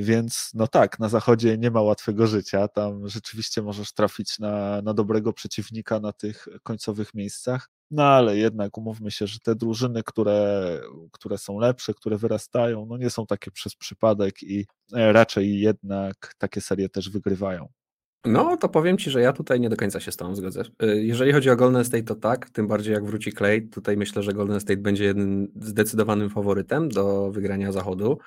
Speaker 2: Więc no tak, na zachodzie nie ma łatwego życia. Tam rzeczywiście możesz trafić na, na dobrego przeciwnika na tych końcowych miejscach. No ale jednak umówmy się, że te drużyny, które, które są lepsze, które wyrastają, no nie są takie przez przypadek i e, raczej jednak takie serie też wygrywają.
Speaker 3: No, to powiem Ci, że ja tutaj nie do końca się z Tobą zgodzę. E, jeżeli chodzi o Golden State, to tak, tym bardziej jak wróci Clay, tutaj myślę, że Golden State będzie jednym zdecydowanym faworytem do wygrania zachodu.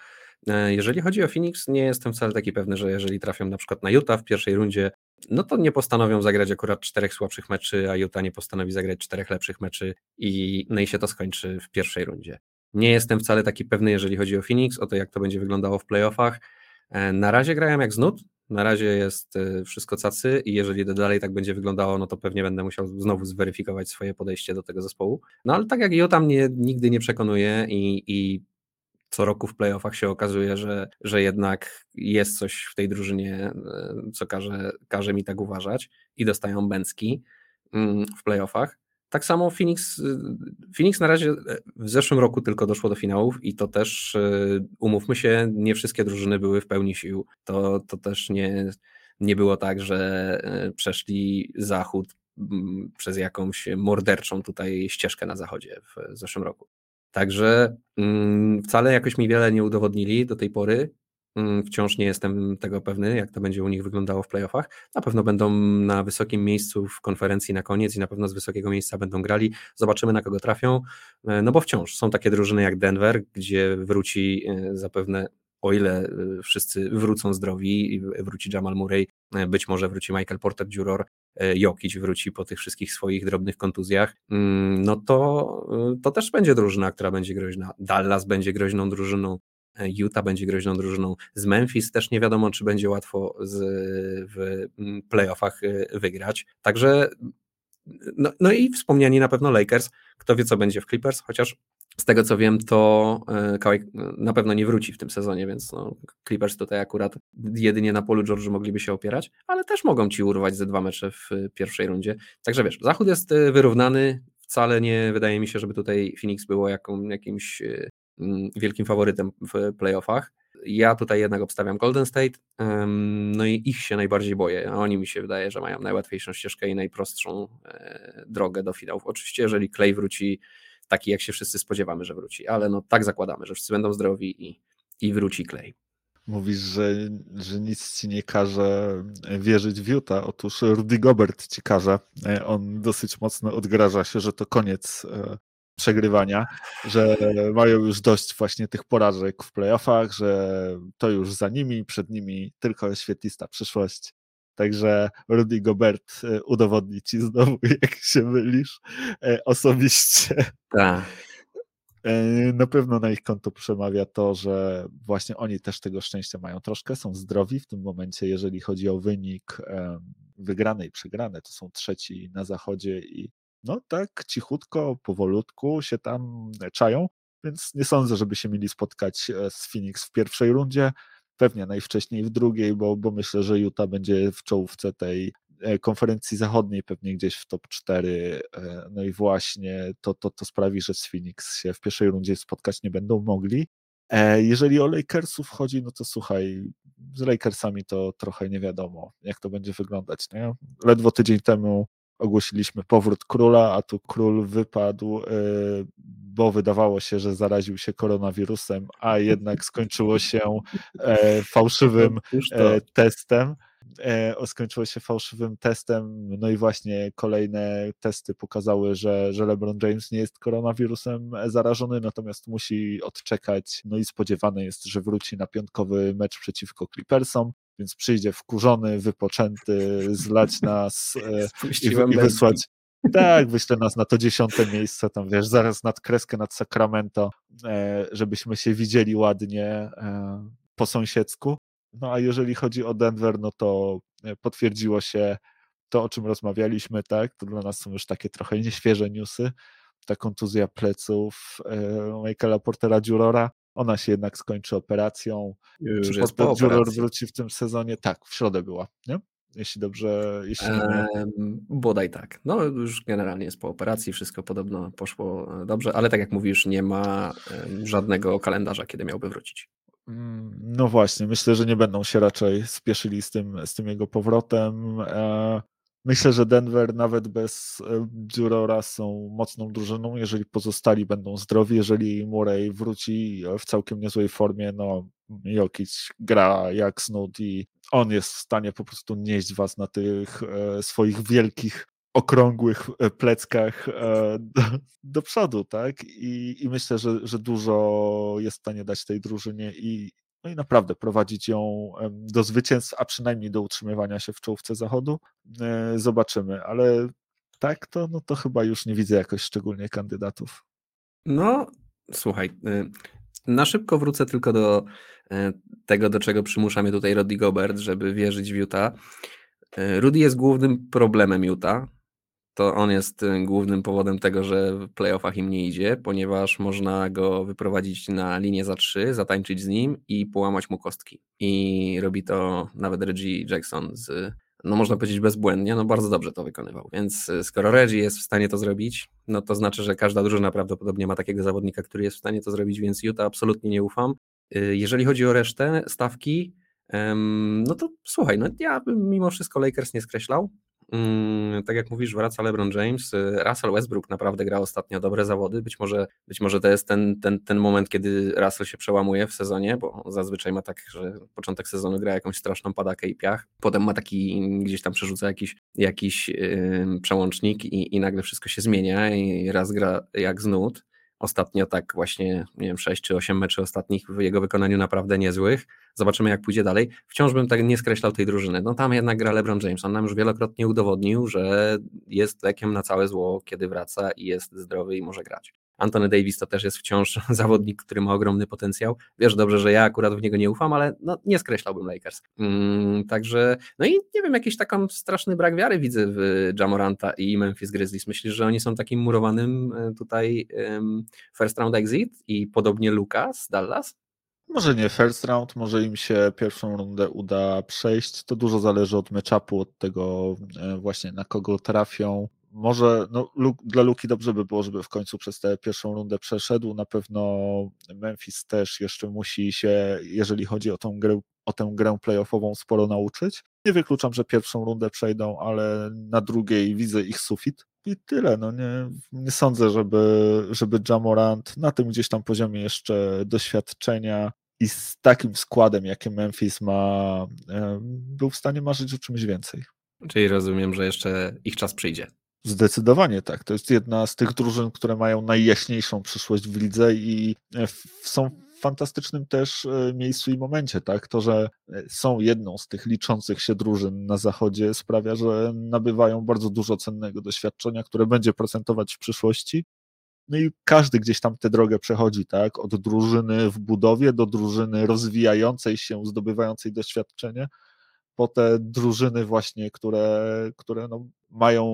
Speaker 3: E, jeżeli chodzi o Phoenix, nie jestem wcale taki pewny, że jeżeli trafią na przykład na Utah w pierwszej rundzie, no to nie postanowią zagrać akurat czterech słabszych meczy, a Utah nie postanowi zagrać czterech lepszych meczy i, no i się to skończy w pierwszej rundzie. Nie jestem wcale taki pewny, jeżeli chodzi o Phoenix, o to jak to będzie wyglądało w playoffach. E, na razie grają jak znud, na razie jest e, wszystko cacy i jeżeli dalej tak będzie wyglądało, no to pewnie będę musiał znowu zweryfikować swoje podejście do tego zespołu. No ale tak jak Utah mnie nigdy nie przekonuje i, i co roku w playoffach się okazuje, że, że jednak jest coś w tej drużynie, e, co każe, każe mi tak uważać i dostają bęcki mm, w playoffach. Tak samo Phoenix, y, Phoenix na razie e, w zeszłym roku tylko doszło do finałów i to też, umówmy się, nie wszystkie drużyny były w pełni sił. To, to też nie, nie było tak, że e, przeszli zachód mm, przez jakąś morderczą tutaj ścieżkę na zachodzie w zeszłym roku. Także mm, wcale jakoś mi wiele nie udowodnili do tej pory. Mm, wciąż nie jestem tego pewny, jak to będzie u nich wyglądało w playoffach. Na pewno będą na wysokim miejscu w konferencji na koniec i na pewno z wysokiego miejsca będą grali. Zobaczymy, na kogo trafią. E, no bo wciąż są takie drużyny jak Denver, gdzie wróci e, zapewne o ile e, wszyscy wrócą zdrowi wróci Jamal Murray, być może wróci Michael Porter Juror, E, Jokic wróci po tych wszystkich swoich drobnych kontuzjach, mm, no to, to też będzie drużyna, która będzie groźna. Dallas będzie groźną drużyną, Utah będzie groźną drużyną. Z Memphis też nie wiadomo, czy będzie łatwo z, w mm, playoffach wygrać. Także no, no i wspomniani na pewno Lakers. Kto wie, co będzie w Clippers, chociaż z tego co wiem, to e, Kawhi na pewno nie wróci w tym sezonie, więc no, Clippers tutaj akurat jedynie na polu George mogliby się opierać, ale też mogą ci urwać ze dwa mecze w pierwszej rundzie. Także wiesz, zachód jest e, wyrównany. Wcale nie wydaje mi się, żeby tutaj Phoenix było jaką, jakimś e, wielkim faworytem w playoffach. Ja tutaj jednak obstawiam Golden State, no i ich się najbardziej boję. Oni mi się wydaje, że mają najłatwiejszą ścieżkę i najprostszą drogę do finałów. Oczywiście, jeżeli Clay wróci taki, jak się wszyscy spodziewamy, że wróci, ale no tak zakładamy, że wszyscy będą zdrowi i, i wróci Clay.
Speaker 2: Mówisz, że, że nic ci nie każe wierzyć w Utah. Otóż Rudy Gobert ci każe. On dosyć mocno odgraża się, że to koniec e, przegrywania, że mają już dość właśnie tych porażek w playoffach, że to już za nimi, przed nimi tylko świetlista przyszłość. Także Rudy Gobert e, udowodni ci znowu, jak się mylisz e, osobiście.
Speaker 3: Tak.
Speaker 2: E, na pewno na ich konto przemawia to, że właśnie oni też tego szczęścia mają troszkę, są zdrowi w tym momencie, jeżeli chodzi o wynik wygrane i przegrane, to są trzeci na zachodzie i no tak cichutko, powolutku się tam czają, więc nie sądzę, żeby się mieli spotkać z Phoenix w pierwszej rundzie pewnie najwcześniej w drugiej, bo, bo myślę, że Utah będzie w czołówce tej e, konferencji zachodniej, pewnie gdzieś w top 4. E, no i właśnie to, to, to sprawi, że z Phoenix się w pierwszej rundzie spotkać nie będą mogli. E, jeżeli o Lakersów chodzi, no to słuchaj, z Lakersami to trochę nie wiadomo, jak to będzie wyglądać. Nie? Ledwo tydzień temu ogłosiliśmy powrót króla, a tu król wypadł, e, bo wydawało się, że zaraził się koronawirusem, a jednak skończyło się e, fałszywym e, testem. Skończyło się fałszywym testem, no i właśnie kolejne testy pokazały, że, że LeBron James nie jest koronawirusem zarażony, natomiast musi odczekać, no i spodziewane jest, że wróci na piątkowy mecz przeciwko Clippersom więc przyjdzie wkurzony, wypoczęty, zlać nas e, i, i wysłać. Tak, wyślę nas na to dziesiąte miejsce, tam wiesz, zaraz nad kreskę, nad Sacramento, e, żebyśmy się widzieli ładnie e, po sąsiedzku. No a jeżeli chodzi o Denver, no to potwierdziło się to, o czym rozmawialiśmy, tak? To dla nas są już takie trochę nieświeże newsy, ta kontuzja pleców Michaela Portera Jurora. Ona się jednak skończy operacją.
Speaker 3: Już Czy Porter
Speaker 2: Juror wróci w tym sezonie? Tak, w środę była, nie? Jeśli dobrze. Jeśli
Speaker 3: eee, bodaj tak. No, już generalnie jest po operacji, wszystko podobno poszło dobrze, ale tak jak mówisz, nie ma żadnego kalendarza, kiedy miałby wrócić.
Speaker 2: Mm, no właśnie, myślę, że nie będą się raczej spieszyli z tym, z tym jego powrotem. E, myślę, że Denver nawet bez Jurora są mocną drużyną, jeżeli pozostali będą zdrowi, jeżeli Murray wróci w całkiem niezłej formie, no Jokic gra jak snud i on jest w stanie po prostu nieść was na tych e, swoich wielkich okrągłych e, pleckach e, do, do przodu, tak? I, I, myślę, że, że dużo jest w stanie dać tej drużynie i, no i naprawdę prowadzić ją do zwycięstw, a przynajmniej do utrzymywania się w czołówce zachodu. E, zobaczymy, ale tak, to, no to chyba już nie widzę jakoś szczególnie kandydatów.
Speaker 3: No, słuchaj, y, na szybko wrócę tylko do tego, do czego przymusza mnie tutaj Roddy Gobert, żeby wierzyć w Utah. Rudy jest głównym problemem Utah to on jest y, głównym powodem tego, że w playoffach im nie idzie, ponieważ można go wyprowadzić na linię za trzy, zatańczyć z nim i połamać mu kostki. I robi to nawet Reggie Jackson z, no można powiedzieć bezbłędnie, no bardzo dobrze to wykonywał. Więc y, skoro Reggie jest w stanie to zrobić, no to znaczy, że każda drużyna prawdopodobnie ma takiego zawodnika, który jest w stanie to zrobić, więc Utah absolutnie nie ufam. Y, jeżeli chodzi o resztę stawki, no to słuchaj, no ja bym mimo wszystko Lakers nie skreślał. Mm, tak jak mówisz, wraca LeBron James. Y, Russell Westbrook naprawdę gra ostatnio dobre zawody. Być może, być może to jest ten, ten, ten moment, kiedy Russell się przełamuje w sezonie, bo zazwyczaj ma tak, że początek sezonu gra jakąś straszną padakę i piach. Potem ma taki, gdzieś tam przerzuca jakiś, jakiś yy, przełącznik i, i nagle wszystko się zmienia i raz gra jak z nut. Ostatnio tak właśnie, nie wiem, 6 czy 8 meczy ostatnich w jego wykonaniu naprawdę niezłych. Zobaczymy, jak pójdzie dalej. Wciąż bym tak nie skreślał tej drużyny. No tam jednak gra LeBron James. On nam już wielokrotnie udowodnił, że jest lekiem na całe zło, kiedy wraca i jest zdrowy i może grać. Antony Davis to też jest wciąż zawodnik, który ma ogromny potencjał. Wiesz dobrze, że ja akurat w niego nie ufam, ale no, nie skreślałbym Lakers. Mm, także, no i nie wiem, jakiś taki straszny brak wiary widzę w Jamoranta i Memphis Grizzlies. Myślisz, że oni są takim murowanym e, tutaj um, first round exit i podobnie Lucas Dallas?
Speaker 2: Może nie first round, może im się pierwszą rundę uda przejść. To dużo zależy od matchupu, od tego e, właśnie na kogo trafią może no, dla Luki dobrze by było, żeby w końcu przez tę pierwszą rundę przeszedł. Na pewno Memphis też jeszcze musi się, jeżeli chodzi o tą grę, o tę grę playoffową, sporo nauczyć. Nie wykluczam, że pierwszą rundę przejdą, ale na drugiej widzę ich sufit. I tyle. No nie, nie sądzę, żeby, żeby Jamorant na tym gdzieś tam poziomie jeszcze doświadczenia i z takim składem, jakim Memphis ma, był w stanie marzyć o czymś więcej.
Speaker 3: Czyli rozumiem, że jeszcze ich czas przyjdzie.
Speaker 2: Zdecydowanie tak. To jest jedna z tych drużyn, które mają najjaśniejszą przyszłość w lidze i e, są w fantastycznym też e, miejscu i momencie, tak? To, że e, są jedną z tych liczących się drużyn na zachodzie sprawia, że nabywają bardzo dużo cennego doświadczenia, które będzie procentować w przyszłości. No i każdy gdzieś tam tę drogę przechodzi, tak? Od drużyny w budowie do drużyny rozwijającej się, zdobywającej doświadczenie po te drużyny właśnie, które, które no mają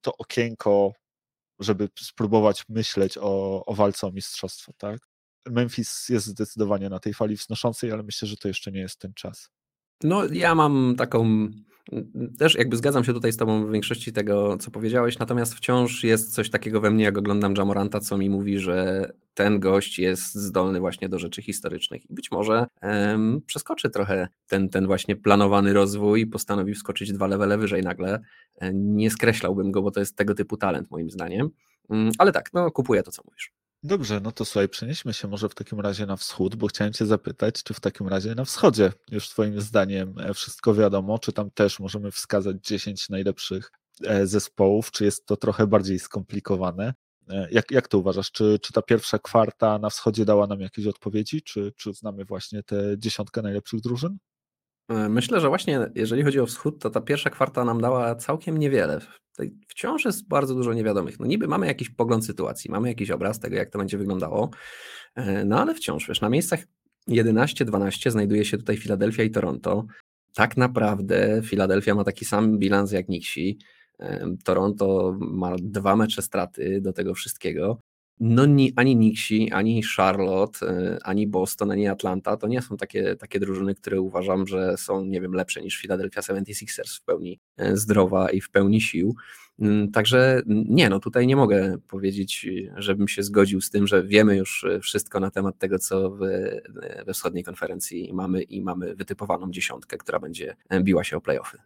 Speaker 2: to okienko, żeby spróbować myśleć o, o walce o mistrzostwo, tak? Memphis jest zdecydowanie na tej fali wznoszącej, ale myślę, że to jeszcze nie jest ten czas.
Speaker 3: No, ja mam taką też jakby zgadzam się tutaj z Tobą w większości tego, co powiedziałeś, natomiast wciąż jest coś takiego we mnie, jak oglądam Jamoranta, co mi mówi, że ten gość jest zdolny właśnie do rzeczy historycznych i być może um, przeskoczy trochę ten, ten właśnie planowany rozwój postanowi wskoczyć dwa levele wyżej nagle. E, nie skreślałbym go, bo to jest tego typu talent moim zdaniem, mm, ale tak, no kupuję to, co mówisz.
Speaker 2: Dobrze, no to słuchaj, przenieśmy się może w takim razie na wschód, bo chciałem Cię zapytać, czy w takim razie na wschodzie już Twoim zdaniem e, wszystko wiadomo, czy tam też możemy wskazać 10 najlepszych e, zespołów, czy jest to trochę bardziej skomplikowane? E, jak, jak to uważasz? Czy, czy ta pierwsza kwarta na wschodzie dała nam jakieś odpowiedzi, czy, czy znamy właśnie tę dziesiątkę najlepszych drużyn?
Speaker 3: Myślę, że właśnie jeżeli chodzi o wschód, to ta pierwsza kwarta nam dała całkiem niewiele wciąż jest bardzo dużo niewiadomych. No niby mamy jakiś pogląd sytuacji, mamy jakiś obraz tego, jak to będzie wyglądało, e, no ale wciąż, wiesz, na miejscach 11-12 znajduje się tutaj Filadelfia i Toronto. Tak naprawdę Filadelfia ma taki sam bilans jak Nixi. Toronto ma dwa mecze straty do tego wszystkiego. No ni, ani Nixi, ani Charlotte, e, ani Boston, ani Atlanta to nie są takie, takie drużyny, które uważam, że są, nie wiem, lepsze niż Philadelphia 76ers w pełni e, zdrowa i w pełni sił. Mm, także nie, no tutaj nie mogę powiedzieć, żebym się zgodził z tym, że wiemy już wszystko na temat tego, co w, we wschodniej konferencji mamy i mamy wytypowaną dziesiątkę, która będzie biła się o playoffy.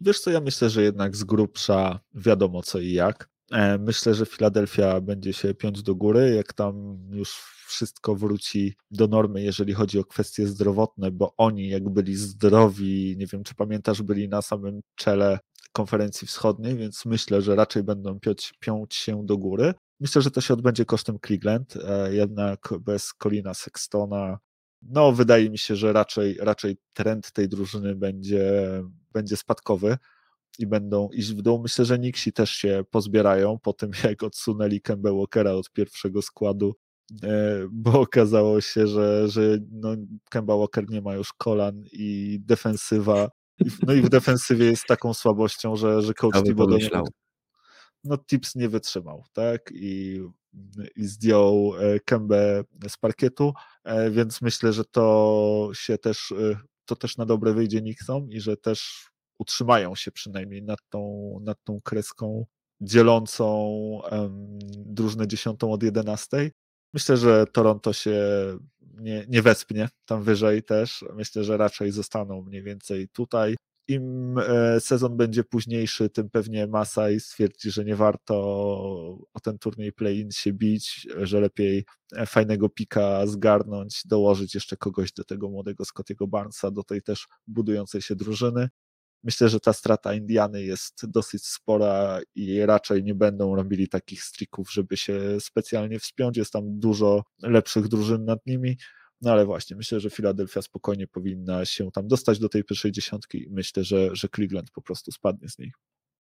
Speaker 2: Wiesz co, ja myślę, że jednak z grubsza wiadomo co i jak. E, myślę, że Filadelfia będzie się piąć do góry, jak tam już wszystko wróci do normy, jeżeli chodzi o kwestie zdrowotne, bo oni, jak byli zdrowi, nie wiem, czy pamiętasz, byli na samym czele konferencji wschodniej, więc myślę, że raczej będą piąć, piąć się do góry. Myślę, że to się odbędzie kosztem Cleveland, e, jednak bez Colina Sextona. No, wydaje mi się, że raczej, raczej trend tej drużyny będzie, będzie spadkowy i będą iść w dół. Myślę, że Nixi też się pozbierają po tym, jak odsunęli Kemba Walkera od pierwszego składu, e, bo okazało się, że, że no, Kemba Walker nie ma już kolan i defensywa, no i w defensywie jest taką słabością, że, że coach Thibodeau no Tips nie wytrzymał, tak, i, i zdjął e, Kembę z parkietu, e, więc myślę, że to się też, to też na dobre wyjdzie Nixom i że też utrzymają się przynajmniej nad tą, nad tą kreską dzielącą um, drużynę dziesiątą od jedenastej. Myślę, że Toronto się nie, nie wespnie tam wyżej też. Myślę, że raczej zostaną mniej więcej tutaj. Im e, sezon będzie późniejszy, tym pewnie Masai stwierdzi, że nie warto o ten turniej play-in się bić, że lepiej e, fajnego pika zgarnąć, dołożyć jeszcze kogoś do tego młodego Scottiego Barnesa, do tej też budującej się drużyny. Myślę, że ta strata Indiany jest dosyć spora i raczej nie będą robili takich strików, żeby się specjalnie wspiąć. Jest tam dużo lepszych drużyn nad nimi. No ale właśnie, myślę, że Philadelphia spokojnie powinna się tam dostać do tej pierwszej dziesiątki i myślę, że, że Cleveland po prostu spadnie z niej.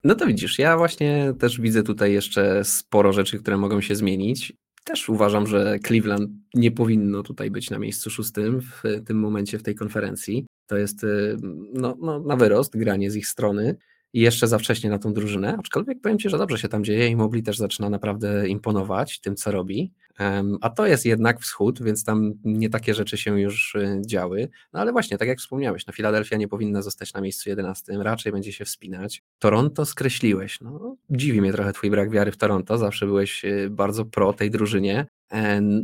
Speaker 3: No to widzisz, ja właśnie też widzę tutaj jeszcze sporo rzeczy, które mogą się zmienić. Też uważam, że Cleveland nie powinno tutaj być na miejscu szóstym w tym momencie w tej konferencji. To jest y, no, no, na wyrost granie z ich strony i jeszcze za wcześnie na tą drużynę, aczkolwiek powiem Ci, że dobrze się tam dzieje i Mobli też zaczyna naprawdę imponować tym, co robi. A to jest jednak wschód, więc tam nie takie rzeczy się już y, działy. No ale właśnie, tak jak wspomniałeś, no Filadelfia nie powinna zostać na miejscu 11, raczej będzie się wspinać. Toronto skreśliłeś. No, dziwi mnie trochę twój brak wiary w Toronto, zawsze byłeś y, bardzo pro tej drużynie.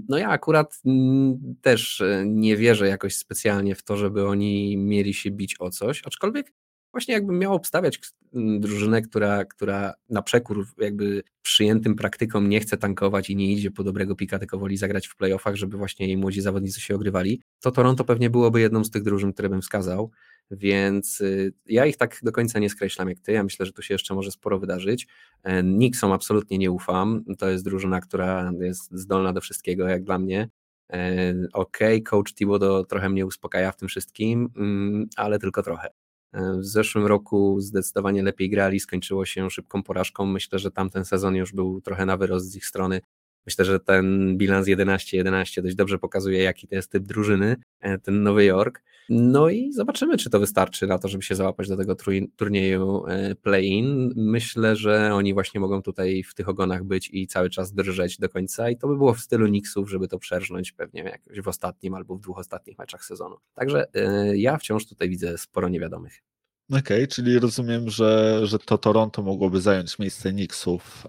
Speaker 3: No ja akurat mm, też y, nie wierzę jakoś specjalnie w to, żeby oni mieli się bić o coś, aczkolwiek właśnie jakbym miał obstawiać mm, drużynę, która, która na przekór jakby przyjętym praktykom nie chce tankować i nie idzie po dobrego pika, tylko woli zagrać w playoffach, żeby właśnie jej młodzi zawodnicy się ogrywali, to Toronto pewnie byłoby jedną z tych drużyn, które bym wskazał, więc y, ja ich tak do końca nie skreślam jak ty, ja myślę, że tu się jeszcze może sporo wydarzyć. E, Nixom absolutnie nie ufam, to jest drużyna, która jest zdolna do wszystkiego jak dla mnie, e, ok, coach Thibodeau trochę mnie uspokaja w tym wszystkim, mm, ale tylko trochę. W zeszłym roku zdecydowanie lepiej grali, skończyło się szybką porażką. Myślę, że tamten sezon już był trochę na wyrost z ich strony. Myślę, że ten bilans 11-11 dość dobrze pokazuje, jaki to jest typ drużyny, e, ten Nowy Jork. No i zobaczymy, czy to wystarczy na to, żeby się załapać do tego turnieju e, play-in. Myślę, że oni właśnie mogą tutaj w tych ogonach być i cały czas drżeć do końca i to by było w stylu Knicksów, żeby to przerżnąć pewnie jakoś w ostatnim albo w dwóch ostatnich meczach sezonu. Także e, ja wciąż tutaj widzę sporo niewiadomych.
Speaker 2: Okej, okay, czyli rozumiem, że, że to Toronto mogłoby zająć miejsce Knicksów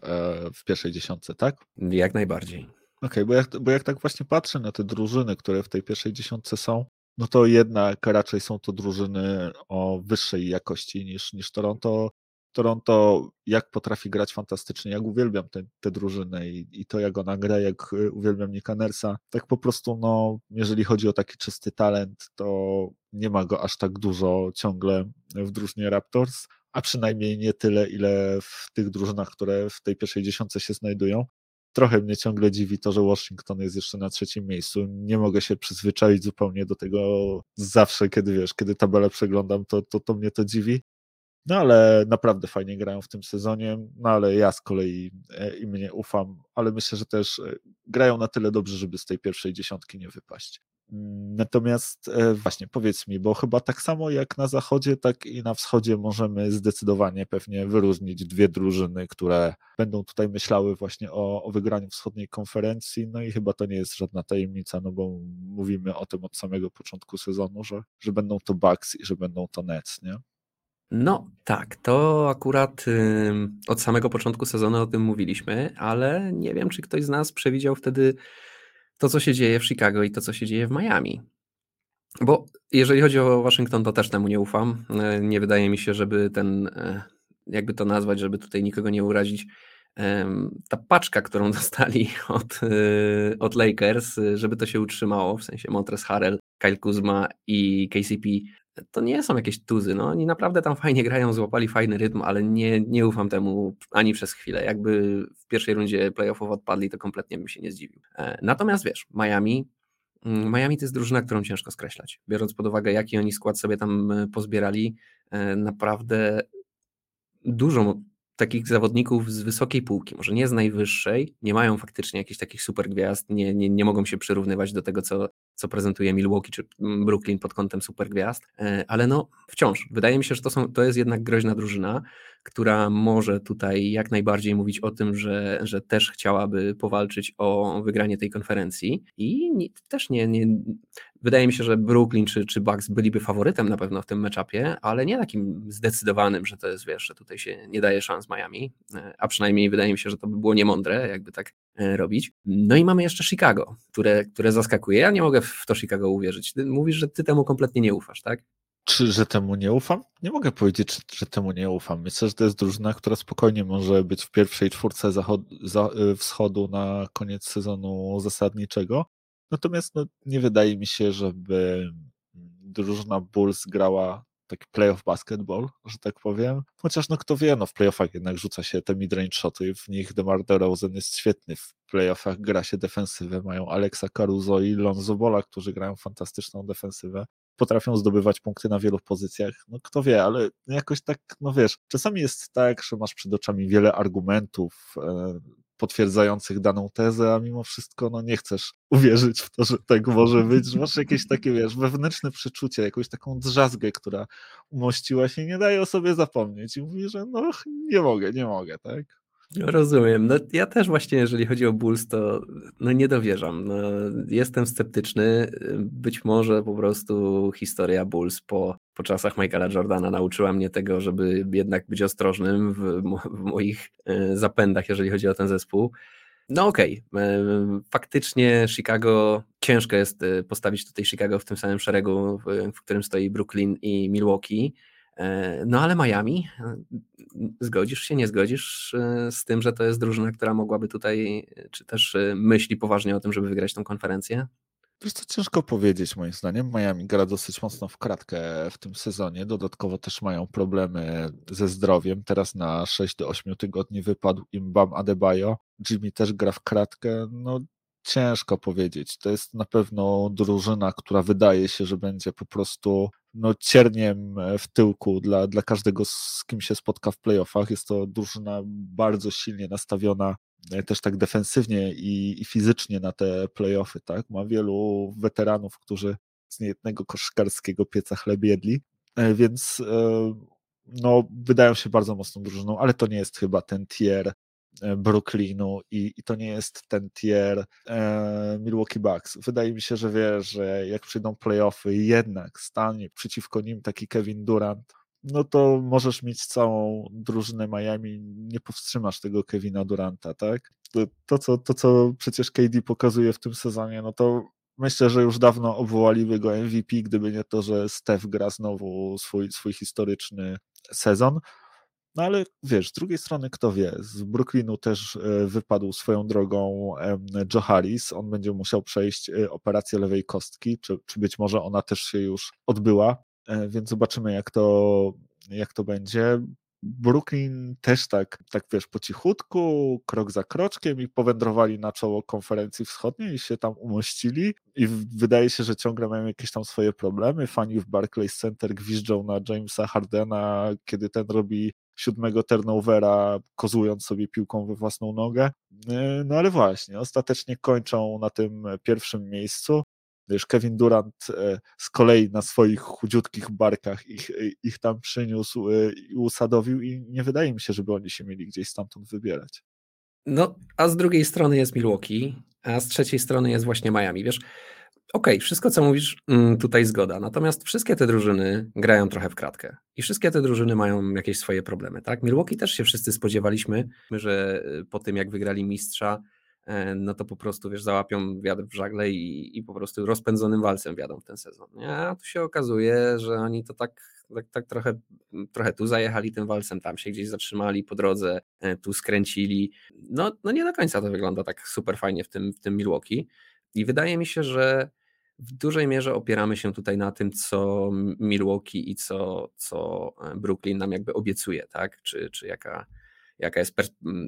Speaker 2: w pierwszej dziesiątce, tak?
Speaker 3: Jak najbardziej.
Speaker 2: Okej, okay, bo, jak, bo jak tak właśnie patrzę na te drużyny, które w tej pierwszej dziesiątce są, no to jednak raczej są to drużyny o wyższej jakości niż, niż Toronto. Toronto jak potrafi grać fantastycznie, jak uwielbiam tę drużynę i, i, to jak ona gra, jak y, uwielbiam Nika Nersa, tak po prostu no, jeżeli chodzi o taki czysty talent, to nie ma go aż tak dużo ciągle w drużynie Raptors, a przynajmniej nie tyle, ile w tych drużynach, które w tej pierwszej dziesiątce się znajdują trochę mnie ciągle dziwi to, że Washington jest jeszcze na trzecim miejscu. Nie mogę się przyzwyczaić zupełnie do tego zawsze, kiedy wiesz, kiedy tabelę przeglądam, to, to, to mnie to dziwi. No ale naprawdę fajnie grają w tym sezonie, no ale ja z kolei e, im nie ufam, ale myślę, że też e, grają na tyle dobrze, żeby z tej pierwszej dziesiątki nie wypaść. Natomiast e, właśnie powiedz mi, bo chyba tak samo jak na zachodzie, tak i na wschodzie możemy zdecydowanie pewnie wyróżnić dwie drużyny, które będą tutaj myślały właśnie o, o wygraniu wschodniej konferencji. No i chyba to nie jest żadna tajemnica, no bo mówimy o tym od samego początku sezonu, że, że będą to Bucks i że będą to Nets, nie?
Speaker 3: No tak, to akurat y, od samego początku sezonu o tym mówiliśmy, ale nie wiem, czy ktoś z nas przewidział wtedy to, co się dzieje w Chicago i to, co się dzieje w Miami. Bo jeżeli chodzi o Waszyngton, to też temu nie ufam. E, nie wydaje mi się, żeby ten, e, jakby to nazwać, żeby tutaj nikogo nie urazić, ta paczka, którą dostali od, e, od Lakers, żeby to się utrzymało, w sensie Montres Harrell, Kyle Kuzma i KCP, to nie są jakieś tuzy. No. Oni naprawdę tam fajnie grają, złapali fajny rytm, ale nie, nie ufam temu ani przez chwilę. Jakby w pierwszej rundzie playoffów odpadli, to kompletnie bym się nie zdziwił. Natomiast wiesz, Miami Mm, Miami to jest drużyna, którą ciężko skreślać. Biorąc pod uwagę, jaki oni skład sobie tam e, pozbierali, e, naprawdę dużo takich zawodników z wysokiej półki, może nie z najwyższej, nie mają faktycznie jakichś takich super gwiazd, nie, nie, nie mogą się przyrównywać do tego, co, co prezentuje Milwaukee czy Brooklyn pod kątem super gwiazd, e, ale no wciąż, wydaje mi się, że to, są, to jest jednak groźna drużyna, która może tutaj jak najbardziej mówić o tym, że, że też chciałaby powalczyć o wygranie tej konferencji. I nie, też nie, nie, wydaje mi się, że Brooklyn czy, czy Bucks byliby faworytem na pewno w tym meczapie, ale nie takim zdecydowanym, że to jest, wiesz, że tutaj się nie daje szans Miami, e, a przynajmniej wydaje mi się, że to by było niemądre, jakby tak robić. No i mamy jeszcze Chicago, które, które zaskakuje. Ja nie mogę w to Chicago uwierzyć. Ty mówisz, że ty temu kompletnie nie ufasz, tak?
Speaker 2: Czy, że temu nie ufam? Nie mogę powiedzieć, że temu nie ufam. Myślę, że to jest drużyna, która spokojnie może być w pierwszej czwórce zachod, za, y, wschodu na koniec sezonu zasadniczego. Natomiast no, nie wydaje mi się, żeby drużyna Bulls grała taki playoff basketball, że tak powiem. Chociaż no kto wie, no w playoffach jednak rzuca się te midrange shoty, w nich DeMar DeRozan jest świetny, w playoffach gra się defensywę, mają Alexa Caruso i Lonzo Bola, którzy grają fantastyczną defensywę potrafią zdobywać punkty na wielu pozycjach. No kto wie, ale jakoś tak, no wiesz, czasami jest tak, że masz przed oczami wiele argumentów e, potwierdzających daną tezę, a mimo wszystko no nie chcesz uwierzyć w to, że tak może być, że masz jakieś takie, wiesz, wewnętrzne przeczucie, jakąś taką drzazgę, która umościła się nie daje o sobie zapomnieć i mówi, że no nie mogę, nie mogę, tak?
Speaker 3: Rozumiem. No, ja też właśnie, jeżeli chodzi o Bulls, to no, nie dowierzam. No, jestem sceptyczny. Być może po prostu historia Bulls po, po czasach Michaela Jordana nauczyła mnie tego, żeby jednak być ostrożnym w, w moich e, zapędach, jeżeli chodzi o ten zespół. No okej, okay. E, faktycznie Chicago, ciężko jest e, postawić tutaj Chicago w tym samym szeregu, w, którym stoi Brooklyn i Milwaukee. E, no ale Miami, e, zgodzisz się, nie zgodzisz e, z tym, że to jest drużyna, która mogłaby tutaj, czy też myśli poważnie o tym, żeby wygrać tą konferencję?
Speaker 2: Jest to ciężko powiedzieć moim zdaniem. Miami gra dosyć mocno w kratkę w tym sezonie. Dodatkowo też mają problemy ze zdrowiem. Teraz na 6 do 8 tygodni wypadł im Bam Adebayo. Jimmy też gra w kratkę. No ciężko powiedzieć. To jest na pewno drużyna, która wydaje się, że będzie po prostu no, cierniem e, w tyłku dla, dla każdego, z kim się spotka w playoffach. Jest to drużyna bardzo silnie nastawiona e, też tak defensywnie i, i fizycznie na te playoffy, tak? Ma wielu weteranów, którzy z niejednego koszykarskiego pieca chleb jedli, e, więc no, wydają się bardzo mocną drużyną, ale to nie jest chyba ten tier Brooklynu i, i to nie jest ten tier e, Milwaukee Bucks. Wydaje mi się, że wiesz, że jak przyjdą playoffy i jednak stanie przeciwko nim taki Kevin Durant, no to możesz mieć całą drużynę Miami, nie powstrzymasz tego Kevina Duranta, tak? To, to, co, to co przecież KD pokazuje w tym sezonie, no to myślę, że już dawno obwołaliby go MVP, gdyby nie to, że Steph gra znowu swój, swój historyczny sezon. No ale wiesz, z drugiej strony kto wie, z Brooklynu też e, wypadł swoją drogą Joe Harris, on będzie musiał przejść e, operację lewej kostki, czy, czy być może ona też się już odbyła, e, więc zobaczymy jak to, jak to będzie. Brooklyn też tak, tak wiesz, po cichutku, krok za kroczkiem i powędrowali na czoło konferencji wschodniej i się tam umościli i wydaje się, że ciągle mają jakieś tam swoje problemy. Fani w Barclays Center gwiżdżą na Jamesa Hardena, kiedy ten robi siódmego turnovera, kozując sobie piłką we własną nogę. E, no ale właśnie, ostatecznie kończą na tym pierwszym miejscu. wiesz, Kevin Durant z kolei na swoich chudziutkich barkach ich, ich tam przyniósł i usadowił i nie wydaje mi się, żeby oni się mieli gdzieś stamtąd wybierać.
Speaker 3: No, a z drugiej strony jest Milwaukee, a z trzeciej strony jest właśnie Miami. Wiesz, okej, okay, wszystko co mówisz, mm, tutaj zgoda. Natomiast wszystkie te drużyny grają trochę w kratkę i wszystkie te drużyny mają jakieś swoje problemy, tak? Milwaukee też się wszyscy spodziewaliśmy, że y, po tym jak wygrali mistrza, e, no to po prostu, wiesz, załapią wiatr w żagle i, i po prostu rozpędzonym walcem wjadą w ten sezon. A tu się okazuje, że oni to tak, tak, tak trochę, trochę tu zajechali tym walcem, tam się gdzieś zatrzymali po drodze, e, tu skręcili. No, no nie do końca to wygląda tak super fajnie w tym, w tym Milwaukee. I wydaje mi się, że w dużej mierze opieramy się tutaj na tym, co Milwaukee i co, co e, Brooklyn nam jakby obiecuje, tak? Czy, czy jaka, jaka jest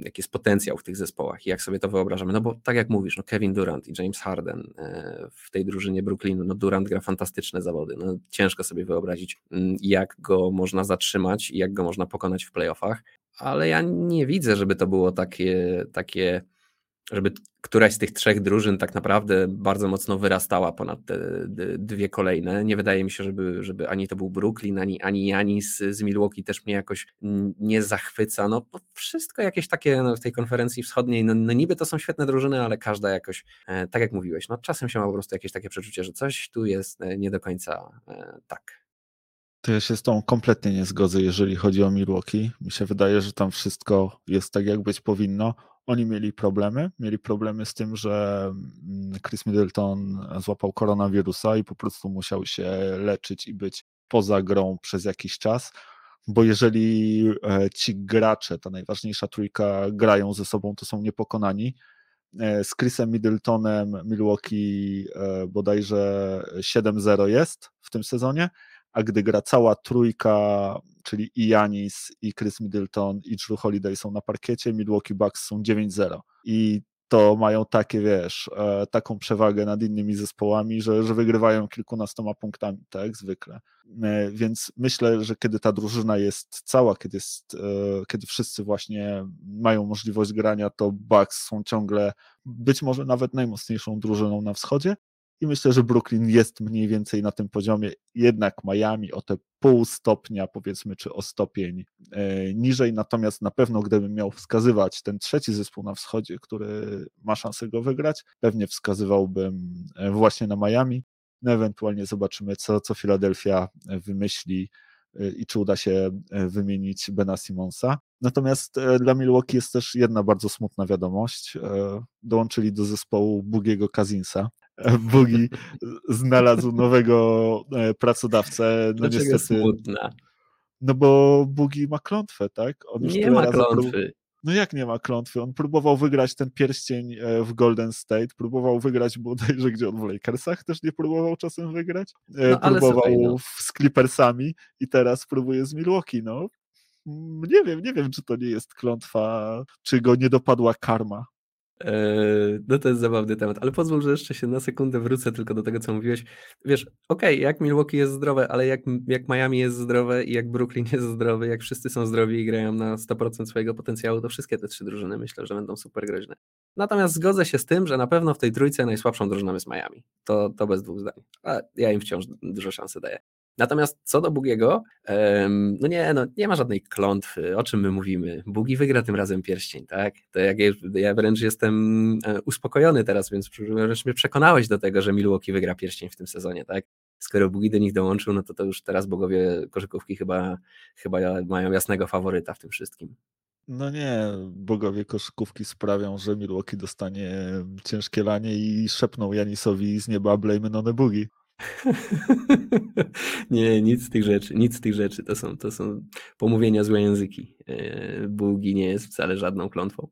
Speaker 3: jaki jest potencjał w tych zespołach i jak sobie to wyobrażamy. No bo tak jak mówisz, no Kevin Durant i James Harden e, w tej drużynie Brooklynu, no Durant gra fantastyczne zawody. No ciężko sobie wyobrazić, jak go można zatrzymać i jak go można pokonać w playoffach, ale ja nie widzę, żeby to było takie, takie żeby któraś z tych trzech drużyn tak naprawdę bardzo mocno wyrastała ponad te dwie kolejne. Nie wydaje mi się, żeby, żeby ani to był Brooklyn, ani, ani Janis z Milwaukee też mnie jakoś nie zachwyca. No wszystko jakieś takie no, w tej konferencji wschodniej, no, no, niby to są świetne drużyny, ale każda jakoś, e, tak jak mówiłeś, no czasem się ma po prostu jakieś takie przeczucie, że coś tu jest e, nie do końca e, tak.
Speaker 2: To ja się z tą kompletnie nie zgodzę, jeżeli chodzi o Milwaukee. Mi się wydaje, że tam wszystko jest tak, jak być powinno oni mieli problemy. Mieli problemy z tym, że mm, Chris Middleton złapał koronawirusa i po prostu musiał się leczyć i być poza grą przez jakiś czas. Bo jeżeli e, ci gracze, ta najważniejsza trójka, grają ze sobą, to są niepokonani. E, z Chrisem Middletonem Milwaukee e, bodajże 7-0 jest w tym sezonie, a gdy gra cała trójka czyli i Janis, i Chris Middleton, i Drew Holiday są na parkiecie, Milwaukee Bucks są 9-0. I to mają takie, wiesz, e, taką przewagę nad innymi zespołami, że, że wygrywają kilkunastoma punktami, tak zwykle. E, więc myślę, że kiedy ta drużyna jest cała, kiedy, jest, e, kiedy wszyscy właśnie mają możliwość grania, to Bucks są ciągle być może nawet najmocniejszą drużyną na wschodzie, i myślę, że Brooklyn jest mniej więcej na tym poziomie, jednak Miami o te pół stopnia, powiedzmy, czy o stopień e, niżej. Natomiast na pewno, gdybym miał wskazywać ten trzeci zespół na wschodzie, który ma szansę go wygrać, pewnie wskazywałbym e, właśnie na Miami. No, ewentualnie zobaczymy, co, co Philadelphia wymyśli e, i czy uda się wymienić Bena Simonsa. Natomiast dla Milwaukee jest też jedna bardzo smutna wiadomość. Dołączyli do zespołu Bugiego Kazinsa, Bugi znalazł nowego e, pracodawcę.
Speaker 3: No Dlaczego niestety. Smutna?
Speaker 2: No bo Bugi ma klątwę, tak?
Speaker 3: On nie ma klątwy.
Speaker 2: No jak nie ma klątwy? On próbował wygrać ten pierścień e, w Golden State, próbował wygrać bodajże gdzie on w Lakersach też nie próbował czasem wygrać. E, no, próbował słuchaj, no. z Clippersami i teraz próbuje z Milwaukee, no. Mm, nie wiem, nie wiem, czy to nie jest klątwa, czy go nie dopadła karma.
Speaker 3: Eee, no to jest zabawny temat, ale pozwól, że jeszcze się na sekundę wrócę tylko do tego, co mówiłeś. Wiesz, okej, okay, jak Milwaukee jest zdrowe, ale jak, jak Miami jest zdrowe i jak Brooklyn jest zdrowy, jak wszyscy są zdrowi i grają na 100% swojego potencjału, to wszystkie te trzy drużyny myślę, że będą super groźne. Natomiast zgodzę się z tym, że na pewno w tej trójce najsłabszą drużyną jest Miami. To, to bez dwóch zdań. A ja im wciąż dużo szansy daję. Natomiast co do Bugiego, no nie, no nie ma żadnej klątwy, o czym my mówimy. Bugi wygra tym razem pierścień, tak? To jak ja wręcz jestem e, uspokojony teraz, więc wręcz mnie przekonałeś do tego, że Milwaukee wygra pierścień w tym sezonie, tak? Skoro Bugi do nich dołączył, no to to już teraz bogowie koszykówki chyba, chyba mają jasnego faworyta w tym wszystkim.
Speaker 2: No nie, bogowie koszykówki sprawią, że Milwaukee dostanie ciężkie lanie i szepną Janisowi z nieba blame on bugi.
Speaker 3: nie, nic z tych rzeczy, nic z tych rzeczy. To są, to są pomówienia złe języki. E, Bugi nie jest wcale żadną klątwą.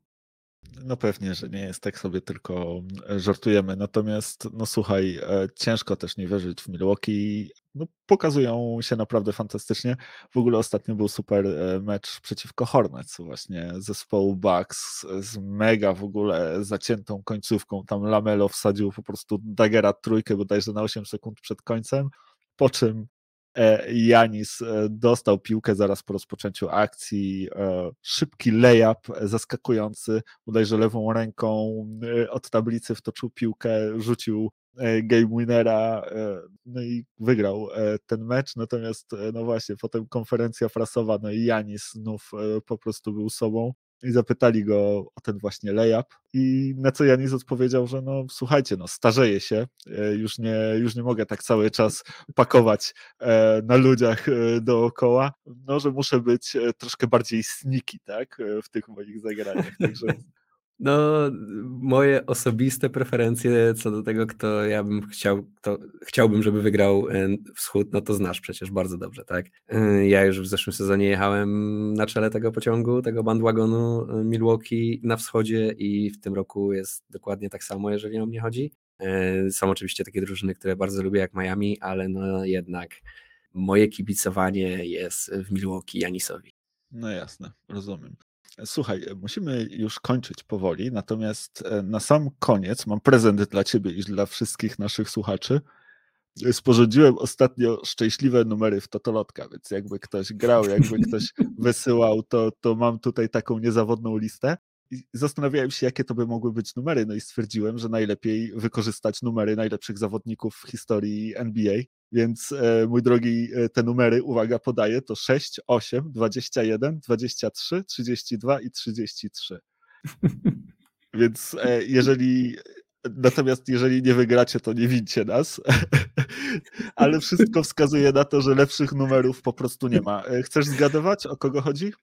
Speaker 2: No pewnie, że nie jest, tak sobie tylko e, żartujemy. Natomiast, no słuchaj, e, ciężko też nie wierzyć w Milwaukee. No, pokazują się naprawdę fantastycznie. W ogóle ostatnio był super e, mecz przeciwko Hornets, właśnie zespołu Bucks z mega w ogóle zaciętą końcówką. Tam Lamelo wsadził po prostu Dagera trójkę bodajże na 8 sekund przed końcem, po czym Janis e, dostał piłkę zaraz po rozpoczęciu akcji. E, szybki layup, zaskakujący, bodajże lewą ręką od tablicy wtoczył piłkę, rzucił e, game winnera, e, no i wygrał ten mecz, natomiast no właśnie, potem konferencja prasowa, no i Janis znów po prostu był sobą i zapytali go o ten właśnie layup i na co Janis odpowiedział, że no słuchajcie, no starzeję się, już nie, już nie mogę tak cały czas pakować na ludziach dookoła, no że muszę być troszkę bardziej sneaky, tak, w tych moich zagraniach, także
Speaker 3: no, moje osobiste preferencje co do tego, kto ja bym chciał, kto chciałbym, żeby wygrał e, wschód, no to znasz przecież bardzo dobrze, tak? E, ja już w zeszłym sezonie jechałem na czele tego pociągu, tego bandwagonu e, Milwaukee na wschodzie i w tym roku jest dokładnie tak samo, jeżeli o mnie chodzi. Są oczywiście takie drużyny, które bardzo lubię, jak Miami, ale no jednak moje kibicowanie jest w Milwaukee Janisowi.
Speaker 2: No jasne, rozumiem. Słuchaj, musimy już kończyć powoli, natomiast e, na sam koniec mam prezent dla ciebie i dla wszystkich naszych słuchaczy. Sporządziłem ostatnio szczęśliwe numery w Totolotka, więc jakby ktoś grał, jakby ktoś wysyłał, to, to mam tutaj taką niezawodną listę. I zastanawiałem się, jakie to by mogły być numery, no i stwierdziłem, że najlepiej wykorzystać numery najlepszych zawodników w historii NBA. Więc e, mój drogi, e, te numery, uwaga, podaję, to 6, 8, 21, 23, 32 i 33. Więc e, jeżeli, natomiast jeżeli nie wygracie, to nie widźcie nas. Ale wszystko wskazuje na to, że lepszych numerów po prostu nie ma. Chcesz zgadywać, o kogo chodzi?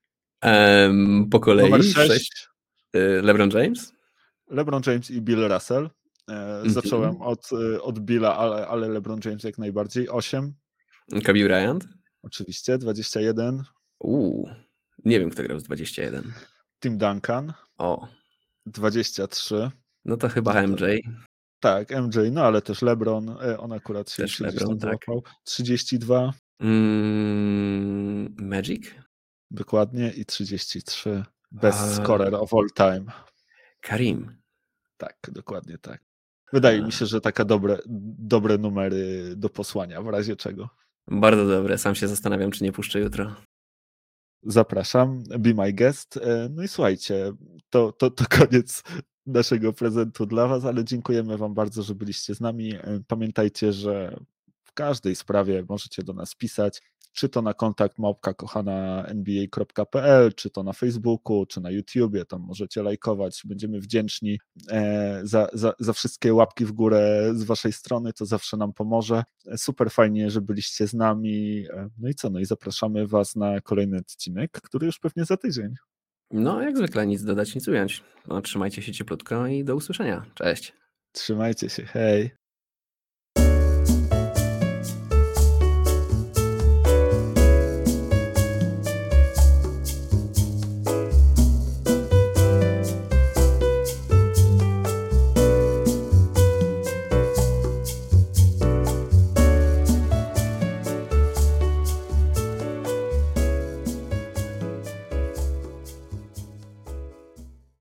Speaker 3: Um, po kolei. Numer 6. 6. LeBron James?
Speaker 2: LeBron James i Bill Russell. Mhm. Zacząłem od, y, od Billa, ale, ale LeBron James jak najbardziej. 8.
Speaker 3: Kobe Bryant?
Speaker 2: Oczywiście, 21.
Speaker 3: Uuu, nie wiem, kto grał z 21.
Speaker 2: Tim Duncan.
Speaker 3: O.
Speaker 2: 23.
Speaker 3: No to chyba MJ.
Speaker 2: Tak, MJ, no ale też LeBron, e, on akurat się też LeBron, tak. 32.
Speaker 3: Mm, Magic?
Speaker 2: Dokładnie i 33. Best A... scorer of all time.
Speaker 3: Karim.
Speaker 2: Tak, dokładnie tak. Wydaje mi się, że taka dobre, dobre numery do posłania, w razie czego.
Speaker 3: Bardzo dobre. Sam się zastanawiam, czy nie puszczę jutro.
Speaker 2: Zapraszam, be my guest. E, no i słuchajcie, to, to, to koniec naszego prezentu dla Was, ale dziękujemy Wam bardzo, że byliście z nami. E, pamiętajcie, że w każdej sprawie możecie do nas pisać czy to na kontakt małpka kochana nba.pl, czy to na Facebooku, czy na YouTubie, tam możecie lajkować, będziemy wdzięczni e, za, za, za wszystkie łapki w górę z waszej strony, to zawsze nam pomoże. Super fajnie, że byliście z nami, e, no i co, no i zapraszamy was na kolejny odcinek, który już pewnie za tydzień.
Speaker 3: No, jak zwykle, nic dodać, nic ująć. No, trzymajcie się cieplutko i do usłyszenia. Cześć.
Speaker 2: Trzymajcie się, hej.